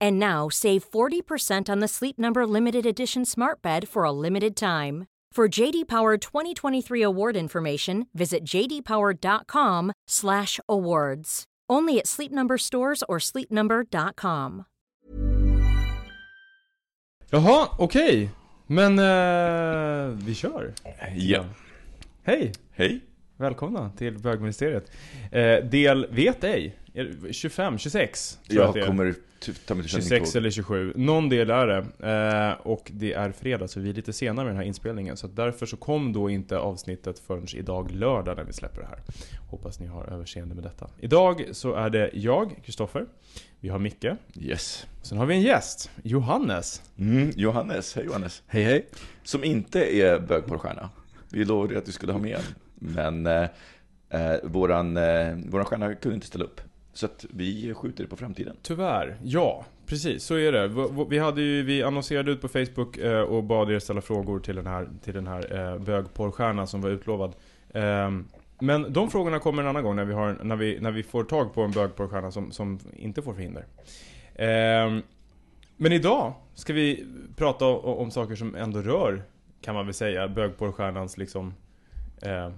And now save 40% on the Sleep Number limited edition Smart Bed for a limited time. For JD Power 2023 award information, visit jdpower.com/awards. Only at Sleep Number stores or sleepnumber.com. Jaha, okej. Men eh, vi kör. Ja. Hej, Hej. välkomna till bögministeriet. Eh, del vet ej. Är det 25, 26? tror Jag att det är. kommer ty- ta mig till 26 eller 27. Någon del är det. Eh, och det är fredag så vi är lite senare med den här inspelningen. Så därför så kom då inte avsnittet förrän idag lördag när vi släpper det här. Hoppas ni har överseende med detta. Idag så är det jag, Kristoffer. Vi har Micke. Yes. Sen har vi en gäst, Johannes. Mm, Johannes, hej Johannes. Hej hej. Som inte är bögporrstjärna. Vi lovade att vi skulle ha med en. Men eh, eh, våran, eh, våran stjärna kunde inte ställa upp. Så att vi skjuter det på framtiden. Tyvärr, ja. Precis, så är det. Vi, hade ju, vi annonserade ut på Facebook eh, och bad er ställa frågor till den här, till den här eh, bögporrstjärnan som var utlovad. Ehm, men de frågorna kommer en annan gång när vi, har, när vi, när vi får tag på en bögporrstjärna som, som inte får förhinder. Ehm, men idag ska vi prata om, om saker som ändå rör, kan man väl säga, bögporrstjärnans liksom... Eh,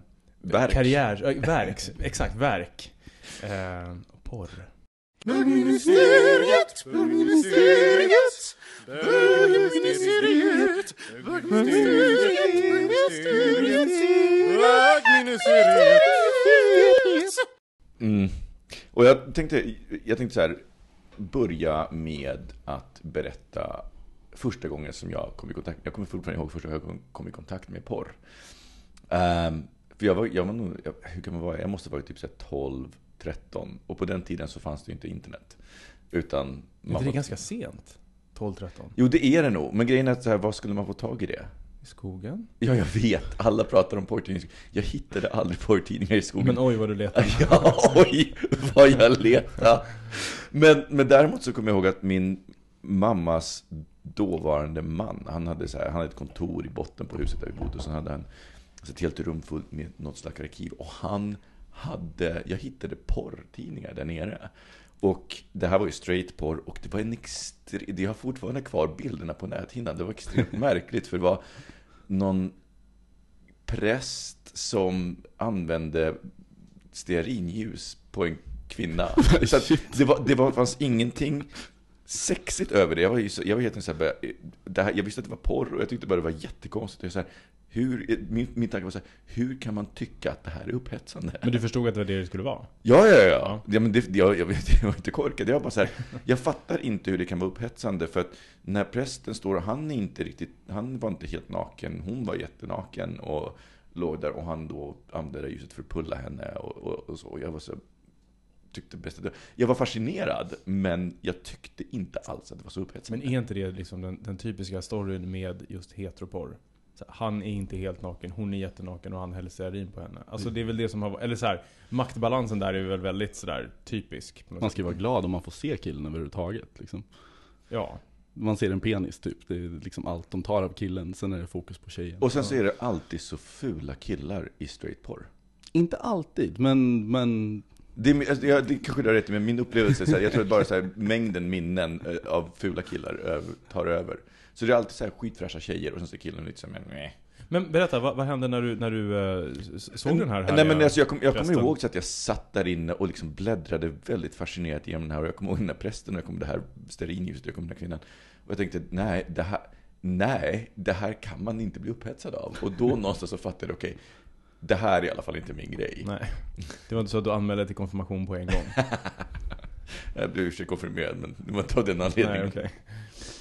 Verk. Karriär, äh, verk, exakt, verk. Eh, porr. Bögministeriet, bögministeriet, bögministeriet, bögministeriet, bögministeriet. Mm. Och jag tänkte, jag tänkte så här, börja med att berätta första gången som jag kom i kontakt, jag kommer fortfarande ihåg första gången jag kom, kom i kontakt med porr. Ehm, för jag var, jag var nog, jag, hur kan man vara, jag måste ha varit typ så här 12, 13. Och på den tiden så fanns det ju inte internet. Utan det var- är ganska sent. 12-13. Jo, det är det nog. Men grejen är att så här, var skulle man få tag i det? I skogen? Ja, jag vet. Alla pratar om porrtidningar. Jag hittade aldrig porrtidningar i skogen. Men oj vad du letar. Ja, oj, vad jag letade. Men, men däremot så kommer jag ihåg att min mammas dåvarande man, han hade, så här, han hade ett kontor i botten på huset där vi bodde. Och så hade han ett helt rum fullt med något slags arkiv. Och han hade, jag hittade porrtidningar där nere. Och det här var ju straight porr och det var en extre, det har fortfarande kvar bilderna på näthinnan. Det var extremt märkligt för det var någon präst som använde stearinljus på en kvinna. Så det, var, det var, fanns ingenting sexigt över det. Jag var, ju så, jag var helt så här, det här, jag visste att det var porr och jag tyckte bara det var jättekonstigt. Jag så här, hur, min, min tanke var så här, hur kan man tycka att det här är upphetsande? Men du förstod att det var det det skulle vara? Ja, ja, ja. Ja. ja. men det, jag, jag, jag var inte korkad. Jag var bara så här, jag fattar inte hur det kan vara upphetsande. För att när prästen står, och han är inte riktigt, han var inte helt naken. Hon var jättenaken och låg där. Och han då använde ljuset för att pulla henne och, och, och så. Och jag var så tyckte bäst att Jag var fascinerad, men jag tyckte inte alls att det var så upphetsande. Men är inte det liksom den, den typiska storyn med just heteroporr? Så han är inte helt naken, hon är jättenaken och han häller stearin på henne. Alltså det är väl det som har, eller så här, maktbalansen där är väl väldigt sådär typisk. Man sätt. ska ju vara glad om man får se killen överhuvudtaget. Liksom. Ja. Man ser en penis typ. Det är liksom allt de tar av killen. Sen är det fokus på tjejen. Och sen så är det alltid så fula killar i straight porr. Inte alltid, men, men Det, är- alltså, jag, det kanske du har rätt i, men min upplevelse är så här, jag tror att bara så här, mängden minnen eh, av fula killar tar över. Så det är alltid så här skitfräscha tjejer och sen så är killen lite så här, nej. Men berätta, vad, vad hände när du, när du eh, såg den här Nej men alltså jag, kom, jag kommer prästen? ihåg så att jag satt där inne och liksom bläddrade väldigt fascinerat igenom den här. Och jag kommer ihåg den här prästen, och jag kommer det här stearinljuset, jag kommer den här kvinnan. Och jag tänkte, nej, det här, nej, det här kan man inte bli upphetsad av. Och då någonstans så fattade jag, okej, det här är i alla fall inte min grej. Nej. Det var inte så att du anmälde till konfirmation på en gång? Jag blev i och för sig konfirmerad, men det var inte av den anledningen. Nej, okej.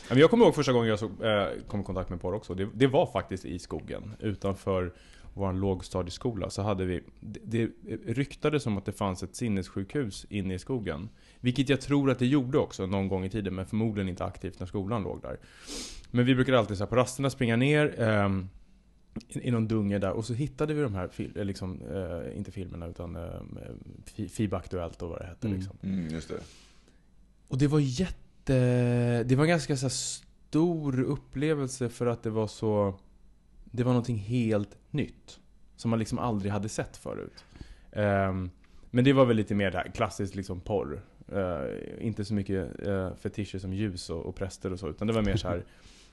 Jag kommer ihåg första gången jag såg, eh, kom i kontakt med porr också. Det, det var faktiskt i skogen. Utanför vår lågstadieskola så hade vi... Det, det ryktades om att det fanns ett sinnessjukhus inne i skogen. Vilket jag tror att det gjorde också någon gång i tiden, men förmodligen inte aktivt när skolan låg där. Men vi brukade alltid så här, på rasterna springa ner ehm, i, i någon dunge där och så hittade vi de här, fil, eh, liksom, eh, inte filmerna utan eh, Fi- FIB Aktuellt och vad det hette. Mm. Liksom. Mm, just det. Och det var jätte... Det var en ganska så stor upplevelse för att det var så... Det var någonting helt nytt. Som man liksom aldrig hade sett förut. Ehm, men det var väl lite mer det här, klassiskt liksom porr. Eh, inte så mycket uh, fetischer som ljus och, och präster och så, utan det var mer så här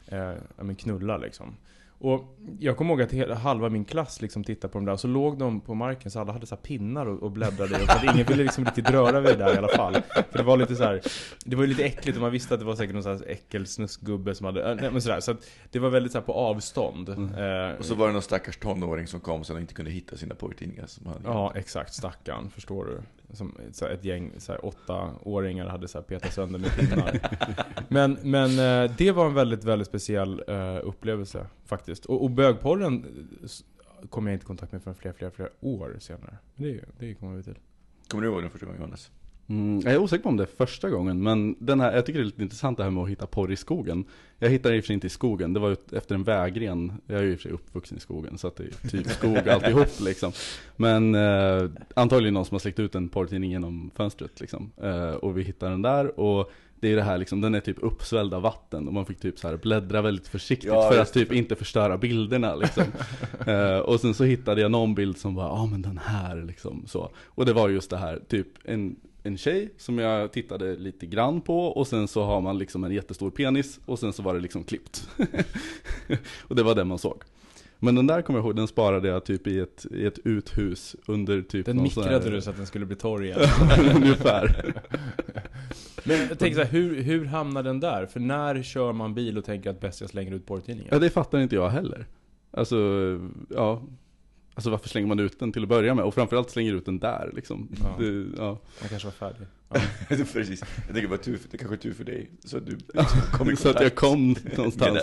ja, men knulla liksom. Och jag kommer ihåg att hela, halva min klass liksom tittade på dem där, och så låg de på marken så alla hade så här pinnar och, och bläddrade och så att ingen ville liksom riktigt röra vid det där i alla fall. För det var lite så här, det var ju lite äckligt och man visste att det var säkert någon sån här äckelsnuskgubbe som hade, nej men sådär. Så att det var väldigt så här på avstånd. Eh, Och så var det någon stackars tonåring som kom sen och inte kunde hitta sina porrtidningar som han Ja, exakt. Stackarn, förstår du. Som så ett gäng så här, åttaåringar hade så här, petat sönder med pinnar. men men eh, det var en väldigt, väldigt speciell eh, upplevelse faktiskt. Och, och bögporren kom jag inte i kontakt med förrän flera, flera, flera år senare. Det, det kommer vi till. Kommer du ihåg den första gången Johannes? Mm, jag är osäker på om det är första gången, men den här, jag tycker det är lite intressant det här med att hitta porr i skogen. Jag hittade det i och för sig inte i skogen, det var efter en vägren. Jag är ju i och för sig uppvuxen i skogen, så att det är typ skog alltihop liksom. Men eh, antagligen någon som har släckt ut en porrtidning genom fönstret liksom. Eh, och vi hittade den där, och det är det här liksom, den är typ uppsvälld av vatten och man fick typ så här bläddra väldigt försiktigt Ja, för att typ inte förstöra bilderna liksom. Eh, och sen så hittade jag någon bild som var, ja ah, men den här liksom så. Och det var just det här, typ en, en tjej som jag tittade lite grann på och sen så har man liksom en jättestor penis och sen så var det liksom klippt. och det var det man såg. Men den där kommer jag ihåg, den sparade jag typ i ett, i ett uthus under typ Den någon mikrade här- du så att den skulle bli torr igen. Ungefär. Men jag tänker så här, hur, hur hamnar den där? För när kör man bil och tänker att bäst jag slänger ut porrtidningen? Ja det fattar inte jag heller. Alltså, ja. Alltså varför slänger man ut den till att börja med? Och framförallt slänger ut den där liksom. Ja. Det, ja. Man kanske var färdig. Precis. Jag tänker, vad tur för, det kanske är tur för dig. Så att du kom i så att jag kom någonstans.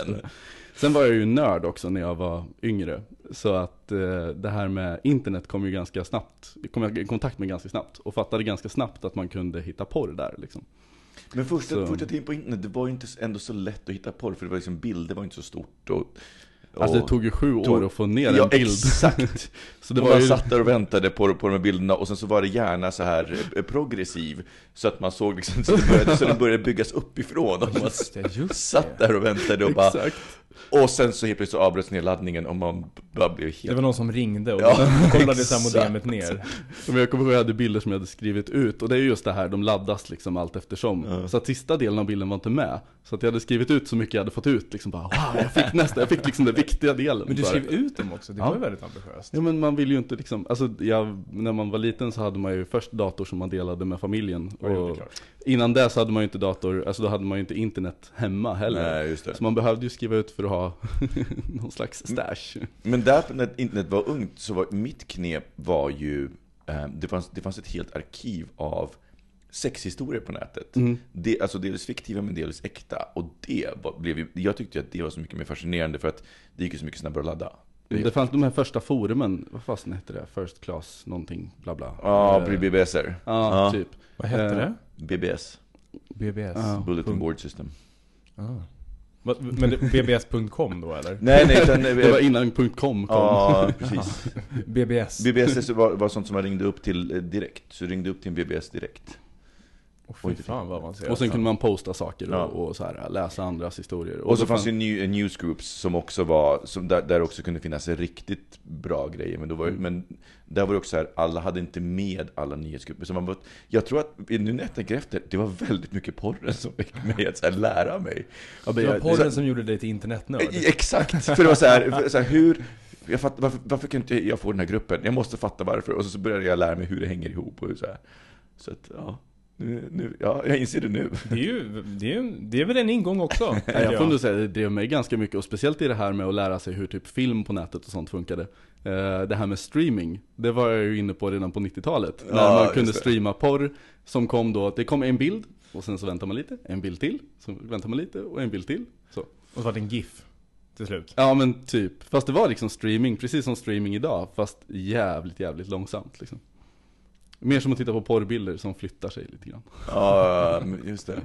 Sen var jag ju nörd också när jag var yngre. Så att eh, det här med internet kom ju ganska snabbt, kom jag i kontakt med ganska snabbt. Och fattade ganska snabbt att man kunde hitta porr där liksom. Men första, Så- första tiden på internet, det var ju inte ändå så lätt att hitta porr, för det var liksom bilder var inte så stort. Och, Alltså det tog ju sju år tog- att få ner ja, en bild. exakt. Så det och var man ju, satt där och väntade på, på de här bilderna och sen så var det gärna så här eh, progressiv Så att man såg liksom, så det började, så började byggas uppifrån och man Just det, just satt där och väntade och bara exakt. Och sen så helt plötsligt så avbröts nedladdningen och man bara blev helt Det var någon som ringde och Ja, kollade så här modemet ner. Men jag kommer ihåg att jag hade bilder som jag hade skrivit ut och det är ju just det här, de laddas liksom allt eftersom. Ja. Så att sista delen av bilden var inte med. Så att jag hade skrivit ut så mycket jag hade fått ut liksom bara wow, jag fick nästa, jag fick liksom den viktiga delen. Men du skrev ut dem också, det Ja. var ju väldigt ambitiöst. Ja men man vill ju inte liksom, alltså jag, när man var liten så hade man ju först dator som man delade med familjen. Och. Innan det så hade man ju inte dator, alltså då hade man ju inte internet hemma heller. Nej, just det. Så man behövde ju skriva ut för att ha någon slags stash. Men där när internet var ungt så var mitt knep var ju eh, det, fanns, det fanns ett helt arkiv av sexhistorier på nätet. Mm. Det, alltså delvis fiktiva men delvis äkta. Och det var, blev ju, jag tyckte att det var så mycket mer fascinerande för att det gick ju så mycket snabbare att ladda. Det fanns de här första forumen, vad fasen hette det? First class någonting, bla bla. Ja, på BBSer. Ja, Ja. typ. Vad hette Eh, det? BBS. BBS? Ja. Bulletin Board System. Ah. Men BBS.com då eller? Nej, nej, utan... Det var innan .com kom. Ja, precis. BBS? BBS var, var sånt som man ringde upp till eh, direkt. Så du ringde upp till en BBS direkt. Åh fy fan vad avancerat. Och sen kunde man posta saker och, Ja. och så här, läsa andras historier. Och så då fanns fann- ju new, newsgroups som också var, som där, där också kunde finnas riktigt bra grejer. Men, då var, Mm. men där var det också så här, alla hade inte med alla nyhetsgrupper. Så man var, jag tror att, nu när jag tänker efter, det var väldigt mycket porren som fick mig att så här, lära mig. Ja, Det var porren som gjorde dig till internetnörd. Eh, Exakt! För det var så här, för, så här hur, jag fatt, varför, varför kan inte jag få den här gruppen? Jag måste fatta varför. Och så, så började jag lära mig hur det hänger ihop och så här. Så att, ja. Nu, nu, ja, jag inser det nu. Det är ju, det är, det är väl en ingång också? Jag får nog säga det drev mig ganska mycket, och speciellt i det här med att lära sig hur typ film på nätet och sånt funkade. Eh, Det här med streaming, det var jag ju inne på redan på 90-talet. Ja, när man kunde streama porr, som kom då, det kom en bild, och sen så väntar man lite, en bild till, så väntar man lite, och en bild till. Så. Och så var det en GIF till slut. Ja men typ, fast det var liksom streaming, precis som streaming idag, fast jävligt jävligt långsamt liksom. Mer som att titta på porrbilder som flyttar sig lite grann. Ja, just det.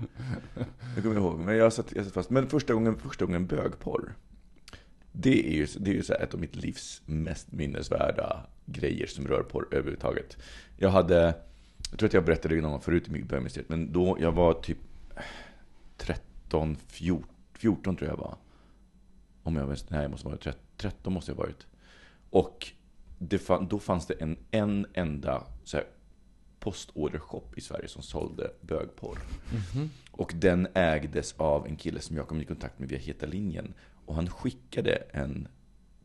Det kommer jag ihåg. Men jag satt, jag satt fast. Men första gången, första gången bögporr. Det är ju, det är ju så här ett av mitt livs mest minnesvärda grejer som rör porr överhuvudtaget. Jag hade, jag tror att jag berättade det någon förut i bögmysteriet, men då jag var typ 13, 14, 14 tror jag var. Om jag var, nej jag måste ha varit 13, 13 måste jag ha varit. Och det fann, då fanns det en, en enda så här, postordershop i Sverige som sålde bögporr. Och den ägdes av en kille som jag kom i kontakt med via Heta linjen. Och han skickade en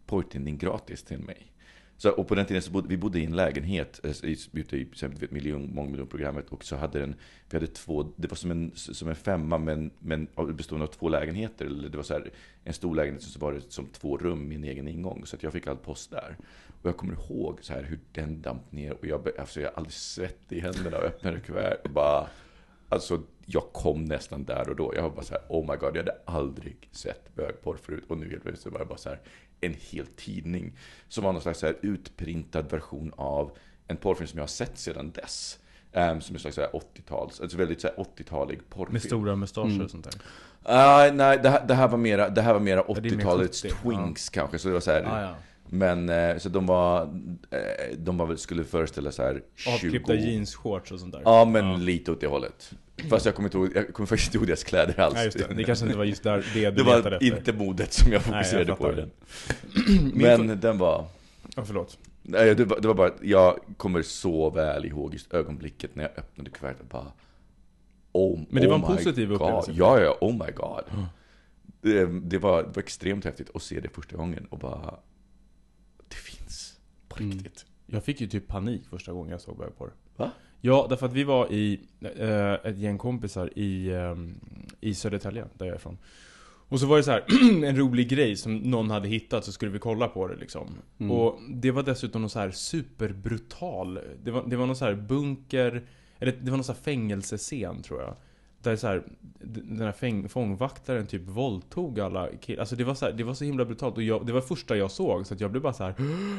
porrtidning gratis till mig. Så, och på den tiden så bodde vi bodde i en lägenhet eh, ute i miljon, mångmiljonprogrammet. Och så hade den, vi hade två, det var som en, som en femma men, men bestående av två lägenheter. Eller det var så här, en stor lägenhet så var det som två rum med en egen ingång. Så att jag fick all post där. Och jag kommer ihåg så här hur den damp ner. Och jag, alltså, jag hade svett i händerna och öppnade kuvert. Och bara, Alltså, jag kom nästan där och då. Jag var bara så här, oh my god, jag hade aldrig sett bögporr förut. Och nu helt plötsligt var det bara så här, en hel tidning. Som var någon slags så här utprintad version av en porrfilm som jag har sett sedan dess. Um, som är slags så här 80-tals, alltså väldigt så här 80-talig porrfilm. Med stora mustascher och sånt där. Ah, nej, det här, det här var mera, det här var mera det är mer 80-talets 70, twinks kanske. Så det var så här, Ah, ja. Men, eh, så de var, eh, de var skulle föreställa så här 20... Avklippta jeansshorts och sånt där. Ja, men lite åt det hållet. Fast jag kommer, inte ihåg, jag kommer faktiskt inte ihåg deras kläder alls. Nej, just det. Det kanske inte var just där det du Det var efter. inte modet som jag Nej, fokuserade jag på i den. Men den var... Ja, förlåt. Nej, det var, det var bara att jag kommer så väl ihåg just ögonblicket när jag öppnade kuvertet och bara... Oh, Men det var oh en my positiv God. upplevelse. Ja, ja, oh my god. Det, det, var, det var extremt häftigt att se det första gången och bara... Det finns på riktigt. Jag fick ju typ panik första gången jag såg bögporr. Va? Ja, därför att vi var i eh, ett gäng kompisar i, eh, i Södertälje, där jag är ifrån. Och så var det så här en rolig grej som någon hade hittat, så skulle vi kolla på det liksom. Och det var dessutom någon så här superbrutal, det var, det var någon så här bunker, eller det var någon så här fängelsescen tror jag. Där så här, den här fäng, fångvaktaren typ våldtog alla killar. Alltså det var så, här, det var så himla brutalt. Och jag, det var första jag såg, så jag blev bara så här.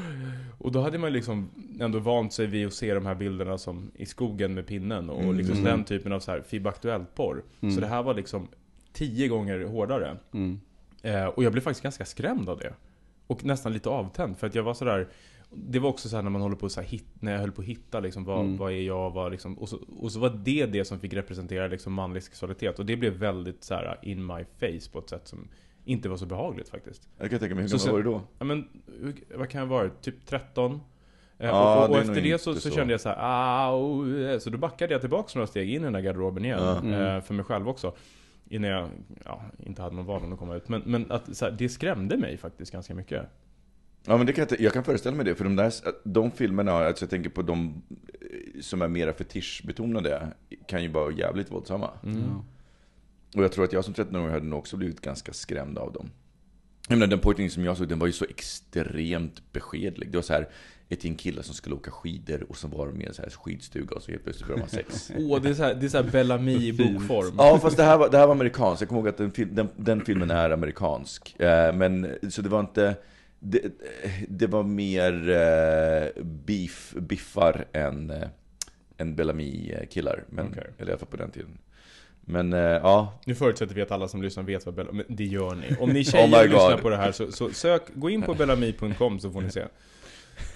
Och då hade man liksom ändå vant sig vid att se de här bilderna som i skogen med pinnen. Och liksom den typen av så här FIB Aktuellt-porr. Så det här var liksom tio gånger hårdare. Mm. Eh, och jag blev faktiskt ganska skrämd av det. Och nästan lite avtänd. För att jag var sådär Det var också så här när man håller på så här hit, när jag höll på att hitta liksom, vad, vad är jag, vad liksom, och, så, och så var det det som fick representera liksom manlig sexualitet. Och det blev väldigt så här in my face på ett sätt som inte var så behagligt faktiskt. Jag kan tänka mig, hur gammal var du då? Ja men, vad kan jag vara? Typ 13? Eh, Ja, och och, det och nog efter det så, så så. kände jag så här, au, så då backade jag tillbaka några steg in i den där garderoben igen. Eh, för mig själv också. Innan jag ja, inte hade någon val om att komma ut. Men, men att, så här, det skrämde mig faktiskt ganska mycket. Ja men det kan jag, jag kan föreställa mig det, för de där, de filmerna, alltså jag tänker på de eh, som är mera fetischbetonade, kan ju vara jävligt våldsamma. Och jag tror att jag som 13-åring hade nog också blivit ganska skrämd av dem. Jag menar, den pojken som jag såg, den var ju så extremt beskedlig. Det var så här ett gäng killar som skulle åka skidor och så var i en så här skidstuga och så helt plötsligt började man sex. Åh, det är såhär, det är så här Bellamy i bokform. Ja, fast det här var, det här var amerikanskt. Jag kommer ihåg att den, den, den filmen är amerikansk. Eh, men, så det var inte... Det, det var mer eh, beef, biffar än, eh, än Bellamy-killar. Men, Okej. Eller i alla fall på den tiden. Men eh, ja, Nu förutsätter vi att alla som lyssnar vet vad Bellamy... Men det gör ni. Om ni tjejer Oh my lyssnar på det här så, så sök, gå in på bellamy.com så får ni se.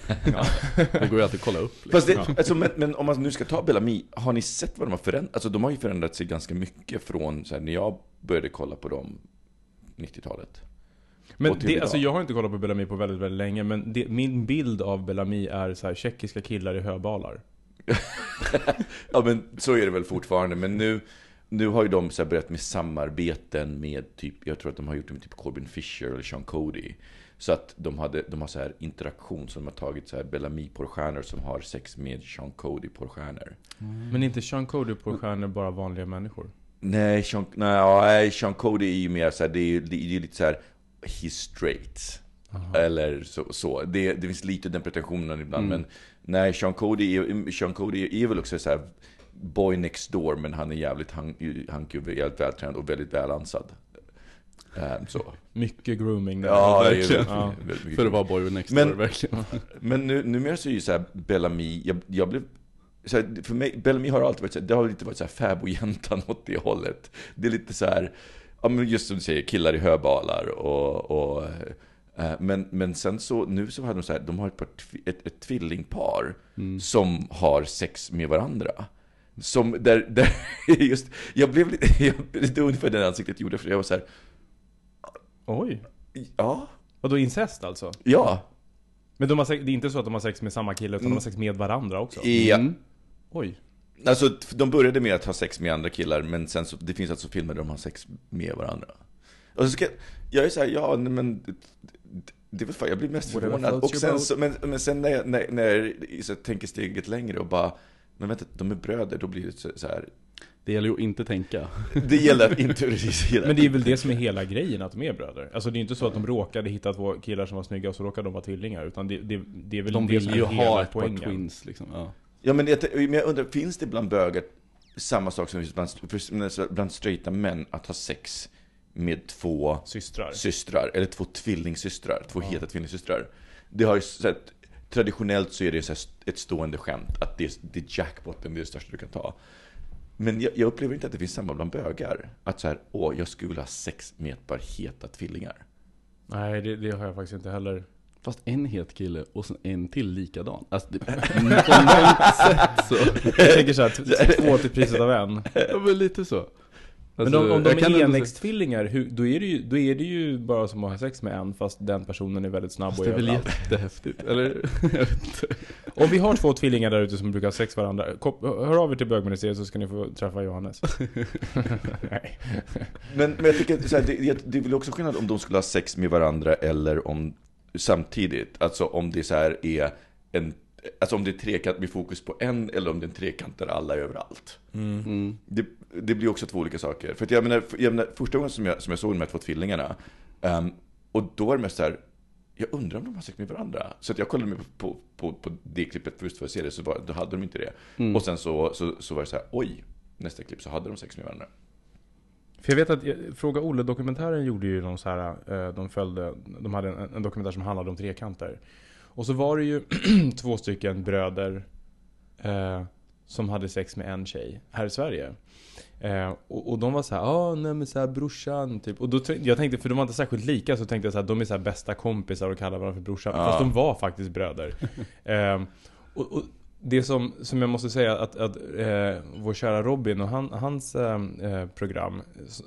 Det går ju alltid att kolla upp. Liksom. Fast det, alltså, men, men om man nu ska ta Bellamy, har ni sett vad de har förändrat? Alltså de har ju förändrat sig ganska mycket från så här, när jag började kolla på dem 90-talet. Men det, alltså jag har inte kollat på Bellamy på väldigt, väldigt länge, men det, min bild av Bellamy är så här tjeckiska killar i höbalar. Ja men så är det väl fortfarande, men nu, nu har ju de så här börjat med samarbeten med typ, jag tror att de har gjort det med typ Corbin Fisher eller Sean Cody. Så att de, hade, de har så här interaktion, så de har tagit så här Bellamy-porrstjärnor som har sex med Sean Cody-porrstjärnor. Men inte Sean Cody på stjärnor bara vanliga människor? Nej, Sean, nej, Sean Cody är ju mer så här, det är ju det är ju lite så här, he's straight. Eller så. så. Det, det finns lite den pretensionen ibland, men nej, Sean Cody, är, Sean Cody är väl också så här boy next door, men han är jävligt hunky och jävligt vältränad och väldigt välansad. Ehm, så. Mycket grooming där. Ja, verkligen. Ja. För att vara boy next Men- door, verkligen. Men nu, numera så är ju så här Bellamy, jag, jag blev så här, för mig, Bellamy har alltid varit så här, det har lite varit så här fäbodjäntan åt det hållet. Det är lite så här, ja men just som du säger, killar i höbalar och, och eh, men, men sen så, nu så har de så här, de har ett, par, ett, ett tvillingpar som har sex med varandra. Som, där, där, just, jag blev lite, jag, det är ungefär det ansiktet gjorde, för jag var så här, Oj. ja, Vadå incest alltså? ja, Men de har sex, det är inte så att de har sex med samma kille, utan de har sex med varandra också? ja. Mm. Oj. Alltså, de började med att ha sex med andra killar, men sen så, det finns alltså filmer där de har sex med varandra. Och så ska, jag är såhär, ja, men det, väl fan, jag blir mest förvånad. Och sen, så, men, men sen när jag, när, när jag så tänker steget längre och bara, men vänta, de är bröder, då blir det så, så här. Det gäller ju att inte tänka. Det gäller att inte gälla. Men det är väl det som är hela grejen, att de är bröder? Alltså det är ju inte så att de råkade hitta två killar som var snygga och så råkade de vara tvillingar, utan det, det, det är väl De det som vill är ju hela ha ett par poängen. twins liksom. Ja. Ja, men jag, men jag undrar, finns det bland bögar samma sak som bland, för- bland straighta män, att ha sex med två Systrar. systrar, eller två tvillingsystrar, två heta tvillingsystrar. Det har så att, traditionellt så är det så här ett stående skämt, att det är, det är jackpotten, det är det största du kan ta. Men jag, jag upplever inte att det finns samma bland bögar. Att så här, åh, jag skulle vilja ha sex med ett par heta tvillingar. Nej, det, det har jag faktiskt inte heller. Fast en het kille och sen en till likadan. Alltså, det, på något sätt så. Jag tänker såhär, t- två till priset av en. Ja, men lite så. Men Alltså, om, om de är enäggstvillingar, då, är det ju, då är det ju bara som att ha sex med en, fast den personen är väldigt snabb Fast och det är väl jättehäftigt, eller? Om vi har två tvillingar där ute som brukar ha sex varandra, hör av er till bögministeriet så ska ni få träffa Johannes. Nej. Men, men jag tycker så här, det, det, det är väl också skillnad om de skulle ha sex med varandra eller om samtidigt. Alltså om det så här är en, alltså om det är trekant med fokus på en eller om det är en trekant där alla är överallt. Mm. Det, det blir också två olika saker. För jag menar, jag menar första gången som jag, som jag såg de här två tvillingarna, ehm, och då var det mest så här, jag undrar om de har sex med varandra. Så att jag kollade mig på, på, på det klippet först för att se det, så var, då hade de inte det. Mm. Och sen så, så, så var det så här, oj, nästa klipp så hade de sex med varandra. För jag vet att, jag- Fråga Olle-dokumentären gjorde ju någon så här, eh, de följde, de hade en, en dokumentär som handlade om trekanter. Och så var det ju två stycken bröder eh, som hade sex med en tjej här i Sverige. Eh, och, och de var så här, ah, nej men så här brorsan typ. Och då jag tänkte, för de var inte särskilt lika, så tänkte jag så här, de är så här bästa kompisar och kallar varandra för brorsan. Ja. Fast de var faktiskt bröder. eh, och, och det som, som jag måste säga att, att eh, vår kära Robin och han, hans eh, eh, program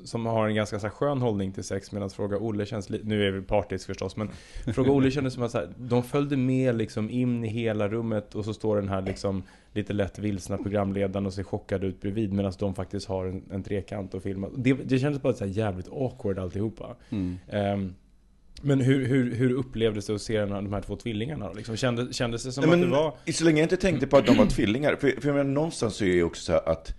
Som har en ganska så här, skön hållning till sex medan Fråga Olle känns lite, nu är vi partisk förstås men Fråga Olle kändes som att så här, de följde med liksom in i hela rummet och så står den här liksom lite lätt vilsna programledaren och ser chockad ut bredvid medan de faktiskt har en, en trekant och filmar. Det, det kändes bara så här jävligt awkward alltihopa. Mm. Ehm, men hur, hur, hur upplevdes det att se de här två tvillingarna? då? Liksom, kändes, kändes det som Nej, att men det var... Så länge jag inte tänkte på att de var tvillingar, för, för jag menar, någonstans så är det också så här att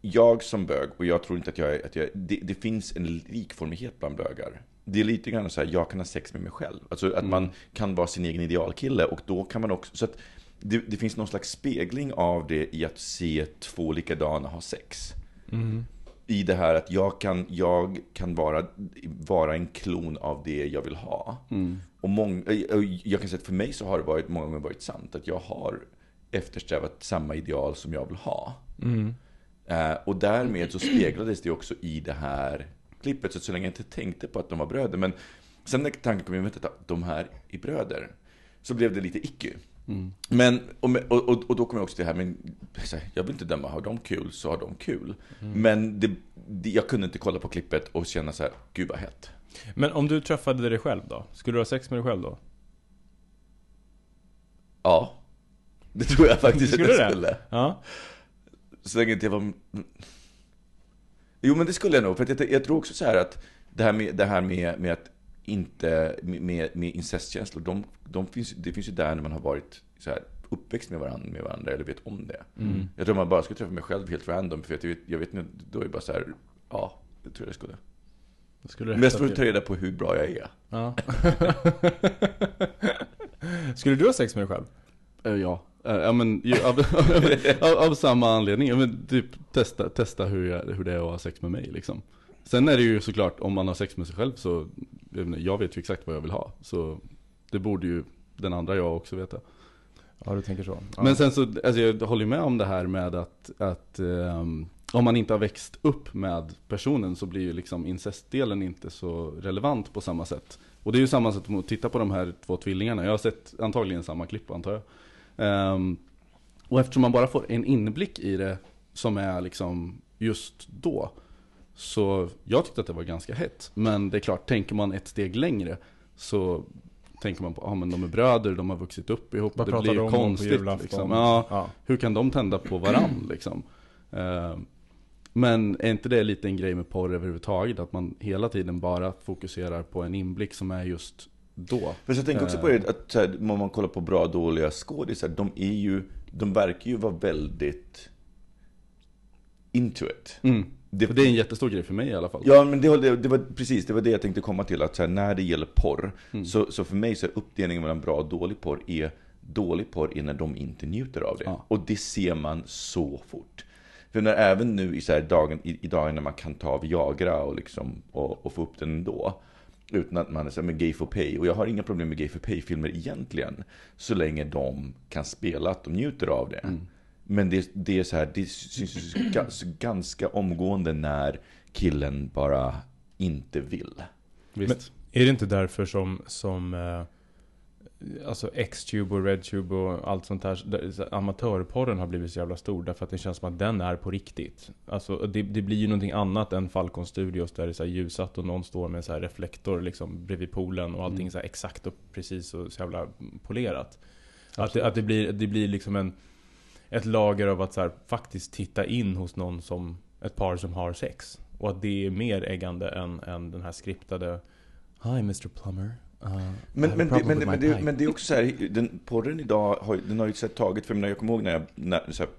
jag som bög, och jag tror inte att jag är, att jag, det, det finns en likformighet bland bögar. Det är lite grann så här, jag kan ha sex med mig själv. Alltså att man kan vara sin egen idealkille och då kan man också, så att det, det finns någon slags spegling av det i att se två likadana ha sex. I det här att jag kan, jag kan vara, vara en klon av det jag vill ha. Och mång, eh, och jag kan säga att för mig så har det varit, många gånger varit sant att jag har eftersträvat samma ideal som jag vill ha. Eh, och därmed så speglades det också i det här klippet. Så, så länge jag inte tänkte på att de var bröder. Men sen när tanken kom in att de här är bröder. Så blev det lite icky. Men, och, och, och, då kom jag också till det här, men jag vill inte döma, har de kul så har de kul. Men det, det, jag kunde inte kolla på klippet och känna så här, gud vad hett. Men om du träffade dig själv då? Skulle du ha sex med dig själv då? Ja, det tror jag faktiskt Skulle att jag det? skulle. Ja. Så länge inte jag var... Jo, men det skulle jag nog. För att jag, jag tror också så här att det här med, det här med, med att inte med, med incestkänslor, de, de finns, det finns ju där när man har varit så här, uppväxt med varandra, med varandra eller vet om det. Mm. Jag tror man bara skulle träffa mig själv helt random, för jag vet, jag vet inte, då är det bara så här, ja, det tror jag det skulle. Skulle det Mest för att ta reda på hur bra jag är. Ja. Skulle du ha sex med dig själv? Eh, Ja, Eh, ja men ju, av, av, av samma anledning, ja, men typ testa, testa hur, jag, hur det är att ha sex med mig liksom. Sen är det ju såklart, om man har sex med sig själv så, jag, vet ju exakt vad jag vill ha. Så det borde ju den andra jag också veta. Ja, du tänker så. Ja. Men sen så, alltså jag håller med om det här med att, att ehm, om man inte har växt upp med personen så blir ju liksom incestdelen inte så relevant på samma sätt. Och det är ju samma sätt att titta på de här två tvillingarna. Jag har sett antagligen samma klipp antar jag. Ehm, och eftersom man bara får en inblick i det som är liksom just då. Så jag tyckte att det var ganska hett. Men det är klart, tänker man ett steg längre så tänker man på, ja ah, men de är bröder, de har vuxit upp ihop. Vad det blir de konstigt liksom. Ja, Ja. hur kan de tända på varann liksom? Eh, men är inte det lite en grej med porr överhuvudtaget? Att man hela tiden bara fokuserar på en inblick som är just då? För jag tänker också på det, att så här, om man kollar på bra dåliga skådisar, de är ju, de verkar ju vara väldigt into it. Mm. Det- För det är en jättestor grej för mig i alla fall. Ja, men det, var- det, det var precis det var det jag tänkte komma till. Att här, när det gäller porr, Mm. så, så för mig så är uppdelningen mellan bra och dålig porr är dålig porr är när de inte njuter av det. Ja. Och det ser man så fort. För när även nu i, så dagen, i, i dagen när man kan ta Viagra och, liksom, och, och få upp den ändå. Utan att man är så här, med gay for pay. Och jag har inga problem med gay for pay-filmer egentligen. Så länge de kan spela att de njuter av det. Mm. Men det, det är så här, det syns så ganska omgående när killen bara inte vill. Visst. Är det inte därför som, som eh, alltså X-Tube och RedTube och allt sånt där, där så här, amatörporren har blivit så jävla stor därför att det känns som att den är på riktigt. Alltså det, det blir ju någonting annat än Falcon Studios där det är så här ljusat och någon står med så här reflektor liksom bredvid poolen och allting Mm. så här exakt och precis och så jävla polerat. Att det, att det blir, det blir liksom en, ett lager av att så här, faktiskt titta in hos någon som, ett par som har sex. Och att det är mer äggande än, än den här skriptade Hi Mr Plumber. Uh, Men, men, det, men, men, det, pipe." men det är också så här, den, porren idag har, den har ju så här tagit, för jag, kommer ihåg när jag, när, så här,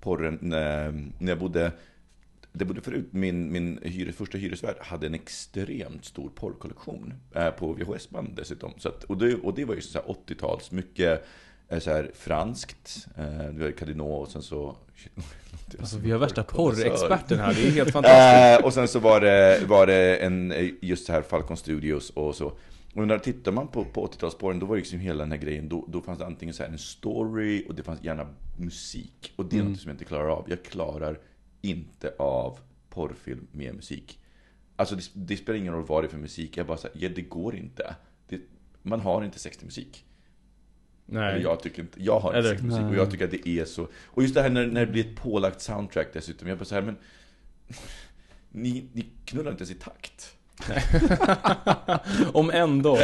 porren, när, när jag bodde, det bodde förut, min, min hyres, första hyresvärd hade en extremt stor porrkollektion eh, på VHS-band dessutom. Så att, och, det, och det var ju så här 80-tals, mycket så här franskt, eh, det var Cadino och sen så... Alltså vi har värsta porrexperten här, det är helt fantastiskt. Eh, och sen så var det, var det en, eh, just så här Falcon Studios och så. Och när tittar man på, på 80-talsspåren, då var det liksom hela den här grejen, då, då fanns det antingen så här en story och det fanns gärna musik. Och det är Mm. något som jag inte klarar av. Jag klarar inte av porrfilm med musik. Alltså det, det spelar ingen roll vad det är för musik, jag bara säger, ja det går inte. Det, man har inte sex till musik. Eller Nej. jag tycker inte, jag har inte till musik och jag tycker att det är så. Och just det här när, när det blir ett pålagt soundtrack dessutom, jag bara så här, men ni, ni knullar inte ens i takt. Om ändå.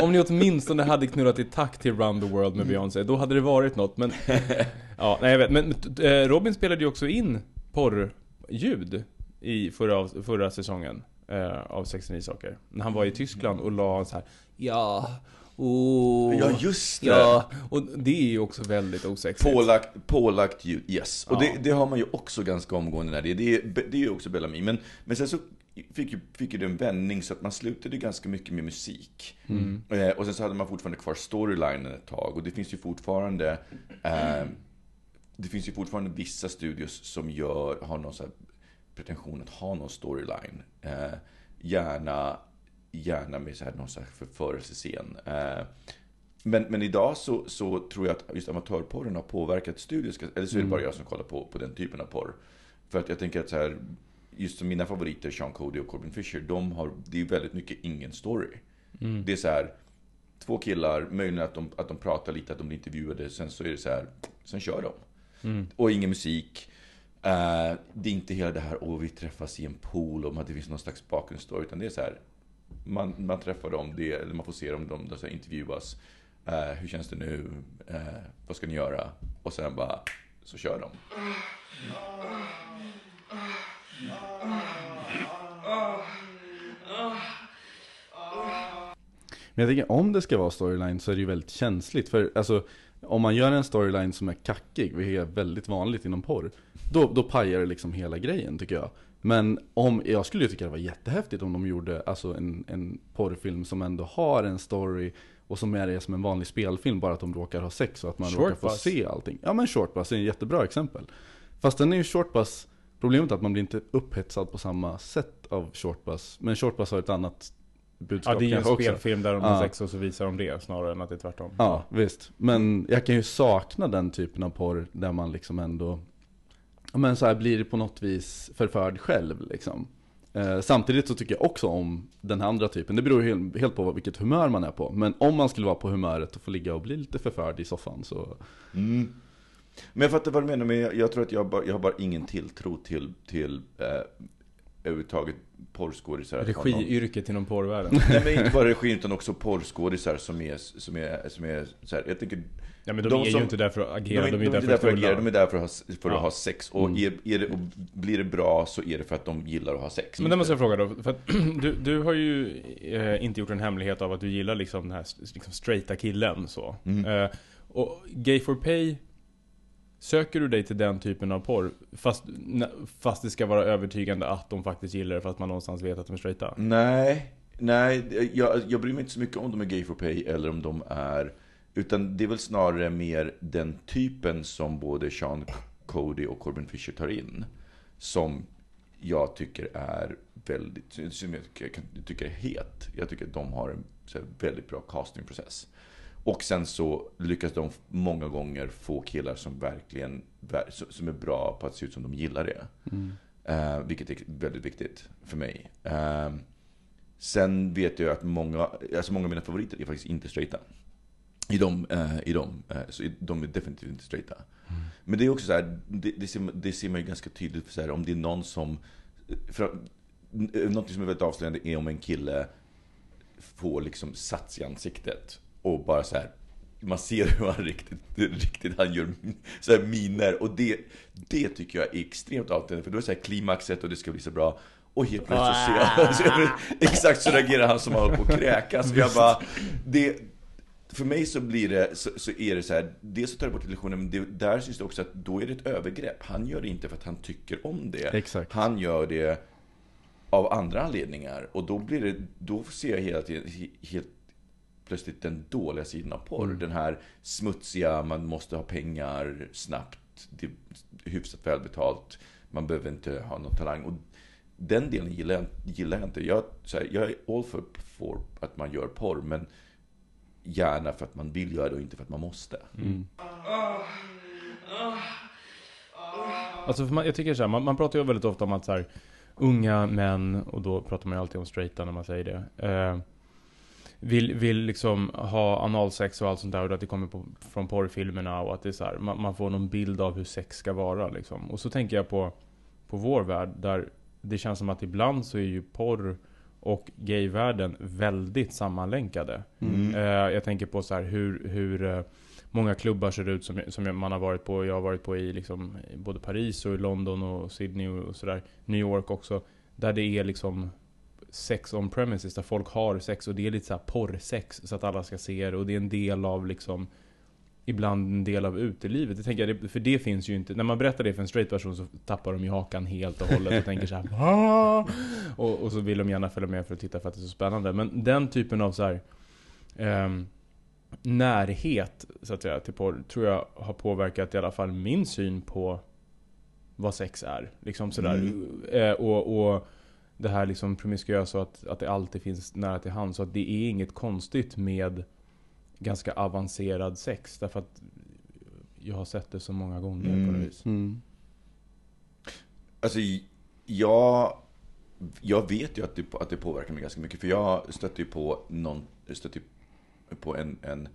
Om ni åtminstone hade knullat i takt till Round the World med Beyoncé, då hade det varit något. Men, ja, nej jag vet. Men eh, Robin spelade ju också in porrljud i förra, förra säsongen eh, av 69 saker. När han var i Tyskland och la så här Ja, oh, Ja, just det! Ja, och det är ju också väldigt osexigt. Pålagt, pålagt ljud, yes. Och Ja. det, det har man ju också ganska omgående när det är. Det är, det är ju också Bellamy. Men, men sen så fick ju, fick ju det en vändning så att man slutade ganska mycket med musik. Mm. Eh, och sen så hade man fortfarande kvar storylinen ett tag. Och det finns ju fortfarande eh, Det finns ju fortfarande vissa studios som gör, har någon så pretension att ha någon storyline. Eh, gärna, gärna med så här någon så här förförelsescen. Eh, men, men idag så, så tror jag att just amatörporren har påverkat studios. Eller så är det bara jag som kollar på, på den typen av porr. För att jag tänker att så här, just som mina favoriter, Sean Cody och Corbin Fisher, de har, det är väldigt mycket ingen story. Mm. Det är så här, två killar, möjligen att de, att de pratar lite, att de blir intervjuade, sen så är det så här, sen kör de. Mm. Och ingen musik. Eh, det är inte hela det här, åh vi träffas i en pool och att det finns någon slags bakgrundsstory, utan det är så här, man, man träffar dem, det, eller man får se dem, de, de de intervjuas. Eh, hur känns det nu? Eh, vad ska ni göra? Och sen bara, så kör de. Men jag tänker om det ska vara storyline så är det ju väldigt känsligt. För alltså, om man gör en storyline som är kackig, vilket är väldigt vanligt inom porr. Då, då pajar det liksom hela grejen tycker jag. Men om, jag skulle ju tycka det var jättehäftigt om de gjorde alltså en, en porrfilm som ändå har en story och som är det som en vanlig spelfilm, bara att de råkar ha sex och att man Short råkar få Bus. se allting. Ja men Short Bus är ett jättebra exempel. Fast den är ju Short Bus, problemet är att man blir inte upphetsad på samma sätt av Short Bus. Men Short Bus har ett annat budskap Ja, det är ju en också. spelfilm där de Ja. har sex och så visar de det snarare än att det är tvärtom. Ja, visst. Men jag kan ju sakna den typen av porr där man liksom ändå ja, men så här blir på något vis förförd själv liksom. Eh, samtidigt så tycker jag också om den här andra typen. Det beror ju helt, på vad- vilket humör man är på. Men om man skulle vara på humöret och få ligga och bli lite förförd i soffan så... Mm. Men jag fattar vad du menar, men jag, jag tror att jag, bara, jag har bara ingen tilltro till, till eh, överhuvudtaget porrskådisar. Regiyrket inom porrvärlden. Nej men inte bara regi utan också porrskådisar som är, som är, som är så här, jag tänker Ja men de, De är som- ju inte där för att de agera, är, de är, de är där för där för att agera, de är där för att ha, för att ha sex. Och, är, är det, och blir det bra så är det för att de gillar att ha sex. Men det måste jag fråga då, för att du, du har ju eh, inte gjort en hemlighet av att du gillar liksom den här liksom straighta killen så. Mm. Eh, och Gay for Pay Söker du dig till den typen av porr fast, fast det ska vara övertygande att de faktiskt gillar det fast man någonstans vet att de är straighta? Nej, nej, jag, jag bryr mig inte så mycket om de är gay for pay eller om de är... Utan det är väl snarare mer den typen som både Sean Cody och Corbin Fisher tar in. Som jag tycker är väldigt, som jag tycker, är het. Jag tycker att de har en väldigt bra castingprocess. Och sen så lyckas de många gånger få killar som verkligen, ver- som är bra på att se ut som de gillar det. Eh, vilket är väldigt viktigt för mig. Eh, sen vet jag att många, alltså många av mina favoriter är faktiskt inte straighta. I dem, eh, i dem eh, så de är definitivt inte straighta. Men det är också så här, det, det, ser, det ser man ju ganska tydligt för så här, om det är någon som... För, något som är väldigt avslöjande är om en kille får liksom sats i ansiktet och bara så här man ser hur han riktigt, riktigt han gör så här miner. Och det, det tycker jag är extremt avtändande för då är det så här klimaxet och det ska bli så bra. Och helt plötsligt så ser jag, så jag exakt så reagerar han som han håller på att kräkas. Och jag bara, det, för mig så blir det, så, så är det så här, dels så tar det bort illusionen, men det, där syns det också att då är det ett övergrepp. Han gör det inte för att han tycker om det. Exakt. Han gör det av andra anledningar. Och då blir det, då ser jag hela tiden, he- helt plötsligt den dåliga sidan av porr. Den här smutsiga, man måste ha pengar snabbt, det är hyfsat välbetalt, man behöver inte ha någon talang. Och den delen gillar jag, gillar jag inte. Jag, så här, jag är all for, for att man gör porr, men gärna för att man vill göra det och inte för att man måste. Mm. Alltså för man, jag tycker så här, man, man pratar ju väldigt ofta om att så här, unga män, och då pratar man ju alltid om straighta när man säger det. Eh, vill, vill liksom ha analsex och allt sånt där och att det kommer på, från porrfilmerna och att det är så här, man, man får någon bild av hur sex ska vara liksom. Och så tänker jag på, på vår värld där det känns som att ibland så är ju porr och gayvärlden väldigt sammanlänkade. Eh, jag tänker på så här hur, hur eh, många klubbar ser ut som, som man har varit på. Jag har varit på i liksom, både Paris och i London och Sydney och sådär. New York också. Där det är liksom sex on premises, där folk har sex och det är lite så här porrsex så att alla ska se det och det är en del av liksom Ibland en del av utelivet. Det tänker jag, för det finns ju inte. När man berättar det för en straight person så tappar de ju hakan helt och hållet och tänker så här. Och, och så vill de gärna följa med för att titta för att det är så spännande. Men den typen av så här ehm, närhet så att säga till porr tror jag har påverkat i alla fall min syn på vad sex är. Liksom sådär. Eh, och, och det här liksom promiskuösa att, att det alltid finns nära till hand. Så att det är inget konstigt med ganska avancerad sex. Därför att jag har sett det så många gånger på Mm. något vis. Mm. Alltså, jag, jag vet ju att det, att det påverkar mig ganska mycket. För jag stötte ju på, någon, stötte på en, en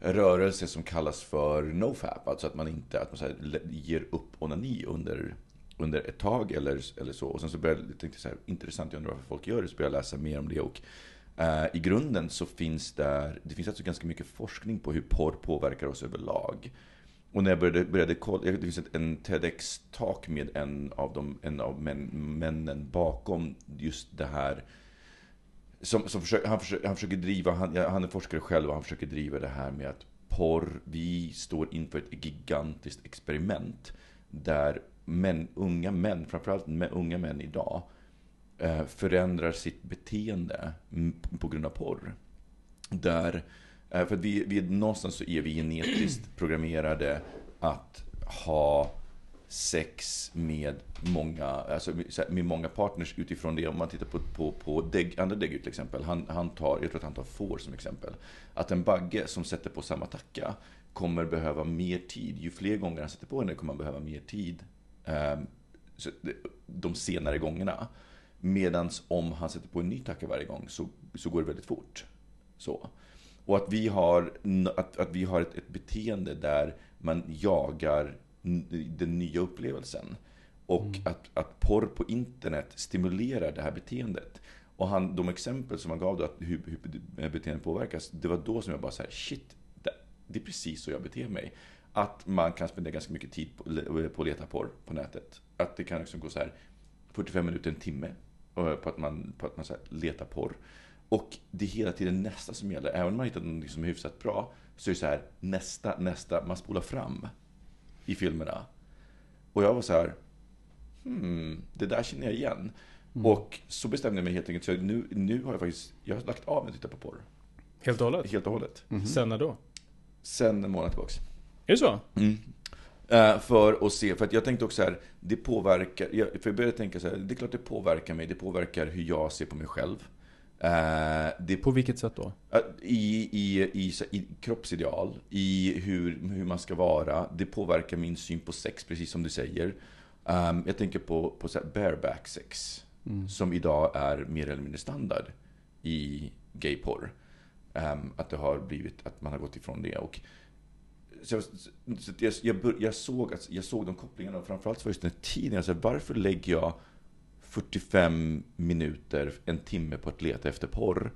rörelse som kallas för nofap. Alltså att man inte att man så här, ger upp onani under, under ett tag eller, eller så. Och sen så började jag tänkte jag så här, intressant, jag undrar varför folk gör det. Så började jag läsa mer om det. Och Eh, i grunden så finns där, det finns alltså ganska mycket forskning på hur porr påverkar oss överlag. Och när jag började, började kolla, det finns ett, en TEDx-talk med en av, de, en av män, männen bakom just det här som, som försöker, han, försöker, han försöker driva, han, han är forskare själv och han försöker driva det här med att porr, vi står inför ett gigantiskt experiment där män, unga män, framförallt unga män idag, Eh, förändrar sitt beteende på grund av porr. Där, eh, för att vi, vi, någonstans så är vi genetiskt programmerade att ha sex med många, alltså med många partners utifrån det. Om man tittar på, på, på deg, andra däggdjur till exempel. Han, han tar, jag tror att han tar får som exempel. Att en bagge som sätter på samma tacka kommer behöva mer tid. Ju fler gånger han sätter på henne kommer han behöva mer tid eh, de senare gångerna. Medan om han sätter på en ny tacka varje gång så, så går det väldigt fort. Så. Och att vi har, att, att vi har ett, ett beteende där man jagar den nya upplevelsen. Och mm. att, att porr på internet stimulerar det här beteendet. Och han, de exempel som han gav då, att hur, hur beteendet påverkas, det var då som jag bara så här, shit, det, det, är precis så jag beter mig. Att man kan spendera ganska mycket tid på, på att leta porr på nätet. Att det kan liksom gå så här 45 minuter, en timme på att man, på att man så letar porr. Och det är hela tiden nästa som gäller. Även om man hittat något som är hyfsat bra, så är det så här nästa, nästa, man spolar fram i filmerna. Och jag var så här, hmm, det där känner jag igen. Mm. Och så bestämde jag mig helt enkelt, så nu, nu har jag faktiskt, jag har lagt av med att titta på porr. Helt och hållet? Helt och hållet. Mm -hmm. Sen när då? Sen en månad tillbaks. Är det så? Mm. Uh, för att se, för att jag tänkte också här, det påverkar, för jag började tänka så här, det är klart det påverkar mig, det påverkar hur jag ser på mig själv. Uh, det, på vilket sätt då? I, i, i, i, kroppsideal, i hur, hur man ska vara. Det påverkar min syn på sex, precis som du säger. Um, jag tänker på, på så bareback sex, mm. som idag är mer eller mindre standard i gayporr. Um, att det har blivit, att man har gått ifrån det. Och, så, så jag, jag, jag, såg, jag såg de kopplingarna, och framförallt så var just den tiden, alltså, varför lägger jag 45 minuter, en timme på att leta efter porr?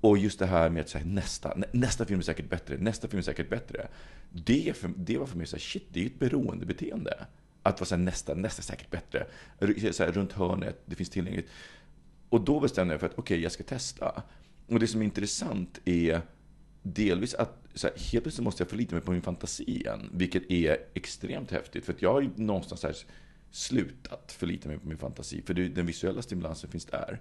Och just det här med att säga nästa, nästa film är säkert bättre, nästa film är säkert bättre. Det, för, det var för mig så här, shit, det är ju ett beroendebeteende. Att vara så här, nästa, nästa är säkert bättre. Så här, runt hörnet, det finns tillgängligt. Och då bestämde jag för att okej, okay, jag ska testa. Och det som är intressant är delvis att så här, helt plötsligt måste jag förlita mig på min fantasi igen. Vilket är extremt häftigt. För att jag har ju någonstans här slutat förlita mig på min fantasi. För det, den visuella stimulansen finns där.